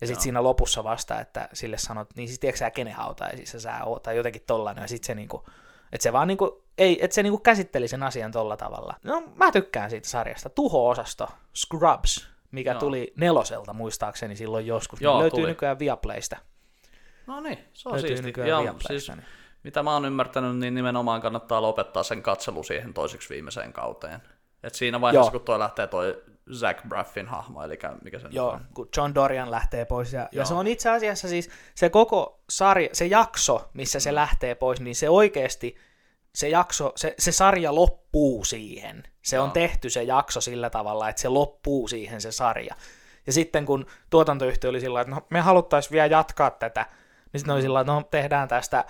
Ja sitten siinä lopussa vasta, että sille sanot, niin siis tiedätkö sä kenen hautajaisissa sä oot, tai jotenkin tollainen, ja sitten se niinku, että se vaan niinku, ei, että se niinku käsitteli sen asian tolla tavalla. No mä tykkään siitä sarjasta. Tuho-osasto, Scrubs, mikä Joo. tuli neloselta muistaakseni silloin joskus. Joo, löytyy tuli. nykyään Viaplaysta. No niin, se on siisti. Ja, siis, niin. mitä mä oon ymmärtänyt, niin nimenomaan kannattaa lopettaa sen katselu siihen toiseksi viimeiseen kauteen. Et siinä vaiheessa, Joo. kun toi lähtee toi Zach Braffin hahmo, eli mikä se Joo, on? kun John Dorian lähtee pois. Ja, ja se on itse asiassa siis se koko sarja, se jakso, missä se mm. lähtee pois, niin se oikeasti, se jakso, se, se sarja loppuu siihen. Se Joo. on tehty se jakso sillä tavalla, että se loppuu siihen se sarja. Ja sitten kun tuotantoyhtiö oli sillä että no, me haluttaisiin vielä jatkaa tätä, niin sitten oli sillä että no tehdään tästä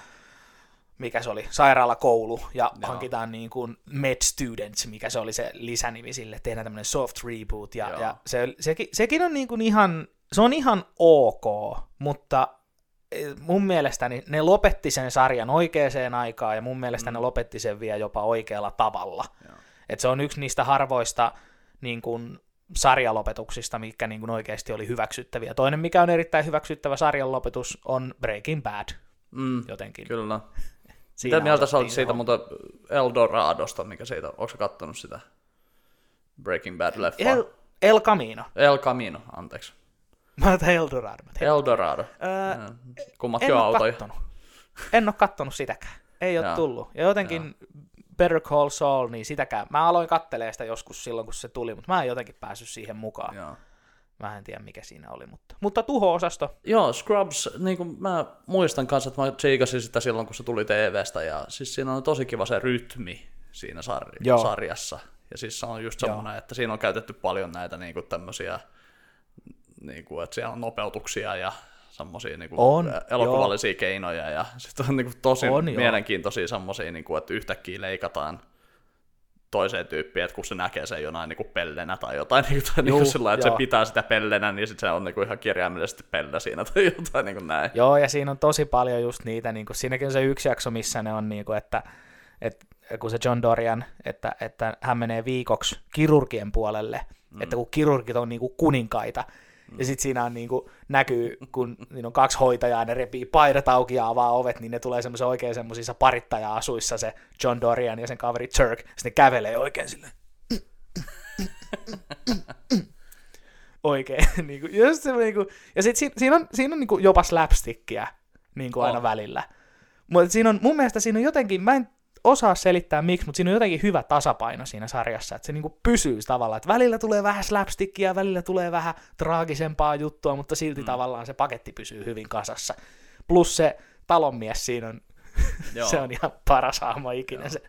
mikä se oli, sairaalakoulu, ja Joo. hankitaan niin kuin med students, mikä se oli se lisänimi sille, tehdään tämmöinen soft reboot, ja, ja se, sekin, sekin on niin kuin ihan, se on ihan ok, mutta e, mun mielestäni ne lopetti sen sarjan oikeaan aikaan, ja mun mielestä mm. ne lopetti sen vielä jopa oikealla tavalla. Et se on yksi niistä harvoista niin kuin, sarjalopetuksista, mikä niin kuin oikeasti oli hyväksyttäviä. Toinen, mikä on erittäin hyväksyttävä sarjalopetus, on Breaking Bad. Mm, jotenkin. Kyllä. Mitä mieltä sä olet siitä muuta Eldoradosta, mikä siitä, onko sä kattonut sitä Breaking Bad-leffaa? El, El Camino. El Camino, anteeksi. Mä otan Eldorado. Eldorado. Öö, Kummatkin on autoja. Kattonut. En ole kattonut sitäkään. Ei ole tullut. Ja jotenkin ja. Better Call Saul, niin sitäkään. Mä aloin kattelee sitä joskus silloin, kun se tuli, mutta mä en jotenkin päässyt siihen mukaan. Joo. Mä en tiedä, mikä siinä oli, mutta, mutta tuho-osasto. Joo, Scrubs, niin kuin mä muistan kanssa, että mä tsiikasin sitä silloin, kun se tuli TVstä, ja siis siinä on tosi kiva se rytmi siinä sar- Joo. sarjassa. Ja siis se on just semmoinen, Joo. että siinä on käytetty paljon näitä niin kuin tämmöisiä, niin kuin, että siellä on nopeutuksia ja semmoisia niin on, elokuvallisia jo. keinoja, ja sitten on niin kuin, tosi on, mielenkiintoisia semmoisia, niin kuin, että yhtäkkiä leikataan toiseen tyyppiin, että kun se näkee sen jonain niin kuin pellenä tai jotain, niin kuin, Juu, niin sillä että joo. se pitää sitä pellenä, niin sitten se on niin kuin ihan kirjaimellisesti pelle siinä tai jotain niin kuin näin. Joo, ja siinä on tosi paljon just niitä, niin kuin, siinäkin on se yksi jakso, missä ne on, niin kuin, että, että kun se John Dorian, että, että hän menee viikoksi kirurgien puolelle, mm. että kun kirurgit on niin kuin kuninkaita, ja sitten siinä on niinku, näkyy, kun niin on kaksi hoitajaa, ne repii paidat auki ja avaa ovet, niin ne tulee semmoisen oikein semmoisissa parittaja-asuissa se John Dorian ja sen kaveri Turk. Sitten ne kävelee oikein sille. oikein. niinku, just se, niinku, ja sitten siinä, siinä on, siinä on niinku jopa slapstickia niinku aina oh. välillä. Mutta siinä on, mun mielestä siinä on jotenkin, mä en osaa selittää miksi, mutta siinä on jotenkin hyvä tasapaino siinä sarjassa, että se niinku pysyy tavallaan, että välillä tulee vähän slapstickia, välillä tulee vähän traagisempaa juttua, mutta silti mm. tavallaan se paketti pysyy hyvin kasassa. Plus se talonmies siinä on, se on ihan paras hahmo ikinä, Joo. se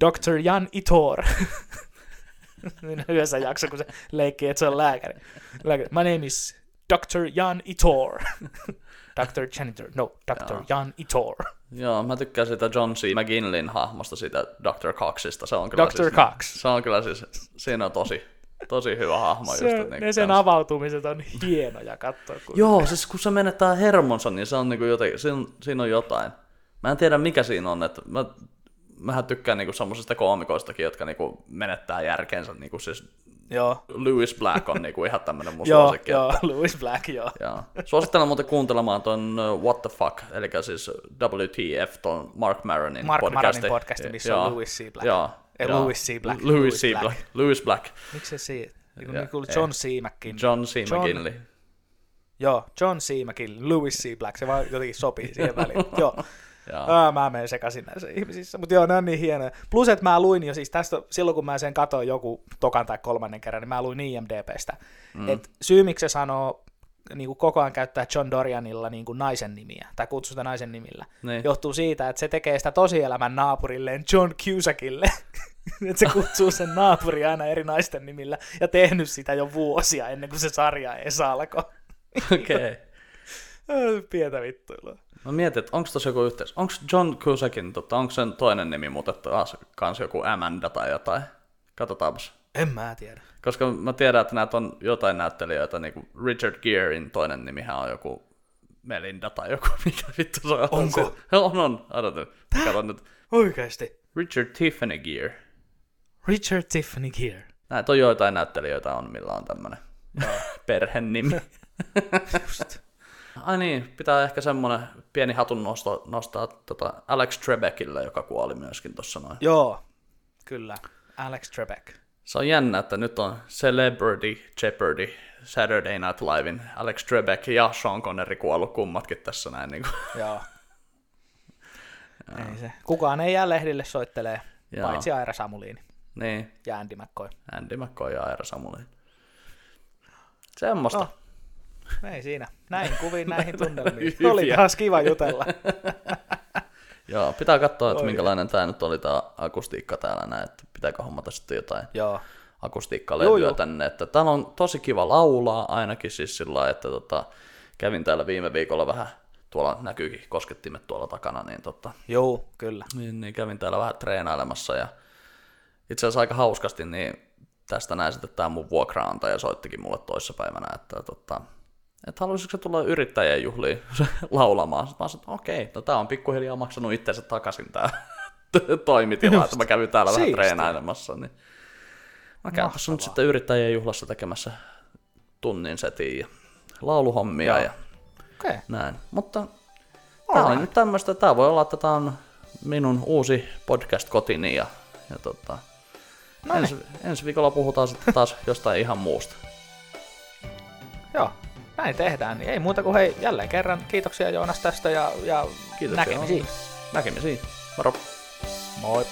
Dr. Jan Itor. yhdessä jakso, kun se leikkii, että se on lääkäri. lääkäri. My name is Dr. Jan Itor. Dr. Janitor, no, Dr. Joo. Jan Itor. Joo, mä tykkään sitä John C. McGinleyn hahmosta, siitä Dr. Coxista. Se on kyllä Dr. Siis, Cox. Se on kyllä siis, siinä on tosi, tosi hyvä hahmo. Se, just, niin ne sen kans. avautumiset on hienoja katsoa. Kun... Joo, siis kun se menettää hermonsa, niin se on niinku jotenkin, siinä, siinä on jotain. Mä en tiedä mikä siinä on, että mä, mähän tykkään niinku semmoisista koomikoistakin, jotka niinku menettää järkeensä niinku siis Joo. Louis Black on niinku ihan tämmönen mun joo, suosikki. Joo, että... Louis Black, joo. joo. Suosittelen muuten kuuntelemaan ton What the Fuck, eli siis WTF, ton Mark Maronin Mark podcasti. Maronin podcasti, missä joo, on Louis C. Black. Joo. Ei, joo. Louis C. Black. Louis, C. Black. Louis Black. Miksi se siitä? Niin kuin John C. McKinley. John C. McKinley. Joo, John C. McKinley, Louis C. Black, se vaan jotenkin sopii siihen väliin. joo. Aa, mä menen sekaisin näissä ihmisissä, mutta joo, ne on niin hienoja. Plus, että mä luin jo siis tästä, silloin kun mä sen katoin joku tokan tai kolmannen kerran, niin mä luin IMDBstä. Mm. Et syy, miksi se sanoo, niin kuin koko ajan käyttää John Dorianilla niin kuin naisen nimiä, tai kutsuu sitä naisen nimillä, niin. johtuu siitä, että se tekee sitä tosielämän naapurilleen John Cusackille. että se kutsuu sen naapuri aina eri naisten nimillä, ja tehnyt sitä jo vuosia ennen kuin se sarja edes alkoi. Okei. Okay. Pientä vittuilua. Mä mietin, että onko tuossa joku yhteys. Onko John Cusackin, tota, onko sen toinen nimi mutta taas kans joku Amanda tai jotain? Katsotaanpas. En mä tiedä. Koska mä tiedän, että näitä on jotain näyttelijöitä, niin kuin Richard Gerein toinen nimihän on joku Melinda tai joku, mikä vittu se on. Onko? On, on. Odota, kato nyt. Oikeesti. Richard Tiffany Gear. Richard Tiffany Gear. Näitä on joitain näyttelijöitä on, millä on tämmönen perhenimi. Just. Ai niin, pitää ehkä semmonen pieni hatun nosto, nostaa tota Alex Trebekille, joka kuoli myöskin tuossa noin. Joo, kyllä. Alex Trebek. Se on jännä, että nyt on Celebrity Jeopardy Saturday Night Livein Alex Trebek ja Sean Connery kuollut kummatkin tässä näin. Niin kuin. Joo. ei se. Kukaan ei jää lehdille soittelee, Joo. paitsi Aira Samuliini niin, ja Andy McCoy. Andy McCoy ja Aira Samuli. Semmosta. No. Ei siinä. Näihin kuviin, näihin tunnelmiin. Oli taas kiva jutella. Joo, pitää katsoa, että Oi. minkälainen tämä nyt oli tämä akustiikka täällä näin, että pitääkö hommata sitten jotain Joo. akustiikkalevyä tänne. Että täällä on tosi kiva laulaa ainakin siis sillä lailla, että tota, kävin täällä viime viikolla vähän, tuolla näkyykin koskettimet tuolla takana, niin, tota, Joo, kyllä. niin, niin kävin täällä vähän treenailemassa ja itse asiassa aika hauskasti, niin tästä näin sitten tämä mun vuokraantaja soittikin mulle toissapäivänä, että tota, että haluaisitko tulla yrittäjien juhliin laulamaan? Sitten mä sanoin, että okei, no tää on pikkuhiljaa maksanut itsensä takaisin tää toimitila, että mä kävin täällä vähän treenailemassa. Niin mä käyn tuossa nyt sitten yrittäjien juhlassa tekemässä tunnin setin ja lauluhommia Joo. ja. Okay. näin. Mutta oli Alright. nyt tämmöistä, tää voi olla, että tää on minun uusi podcast-kotini ja, ja tota, ensi, ensi viikolla puhutaan sitten taas jostain ihan muusta. Joo, näin tehdään. Niin ei muuta kuin hei, jälleen kerran kiitoksia Joonas tästä ja, ja Kiitoksia. näkemisiin. Näkemisiin. Moro. Moi.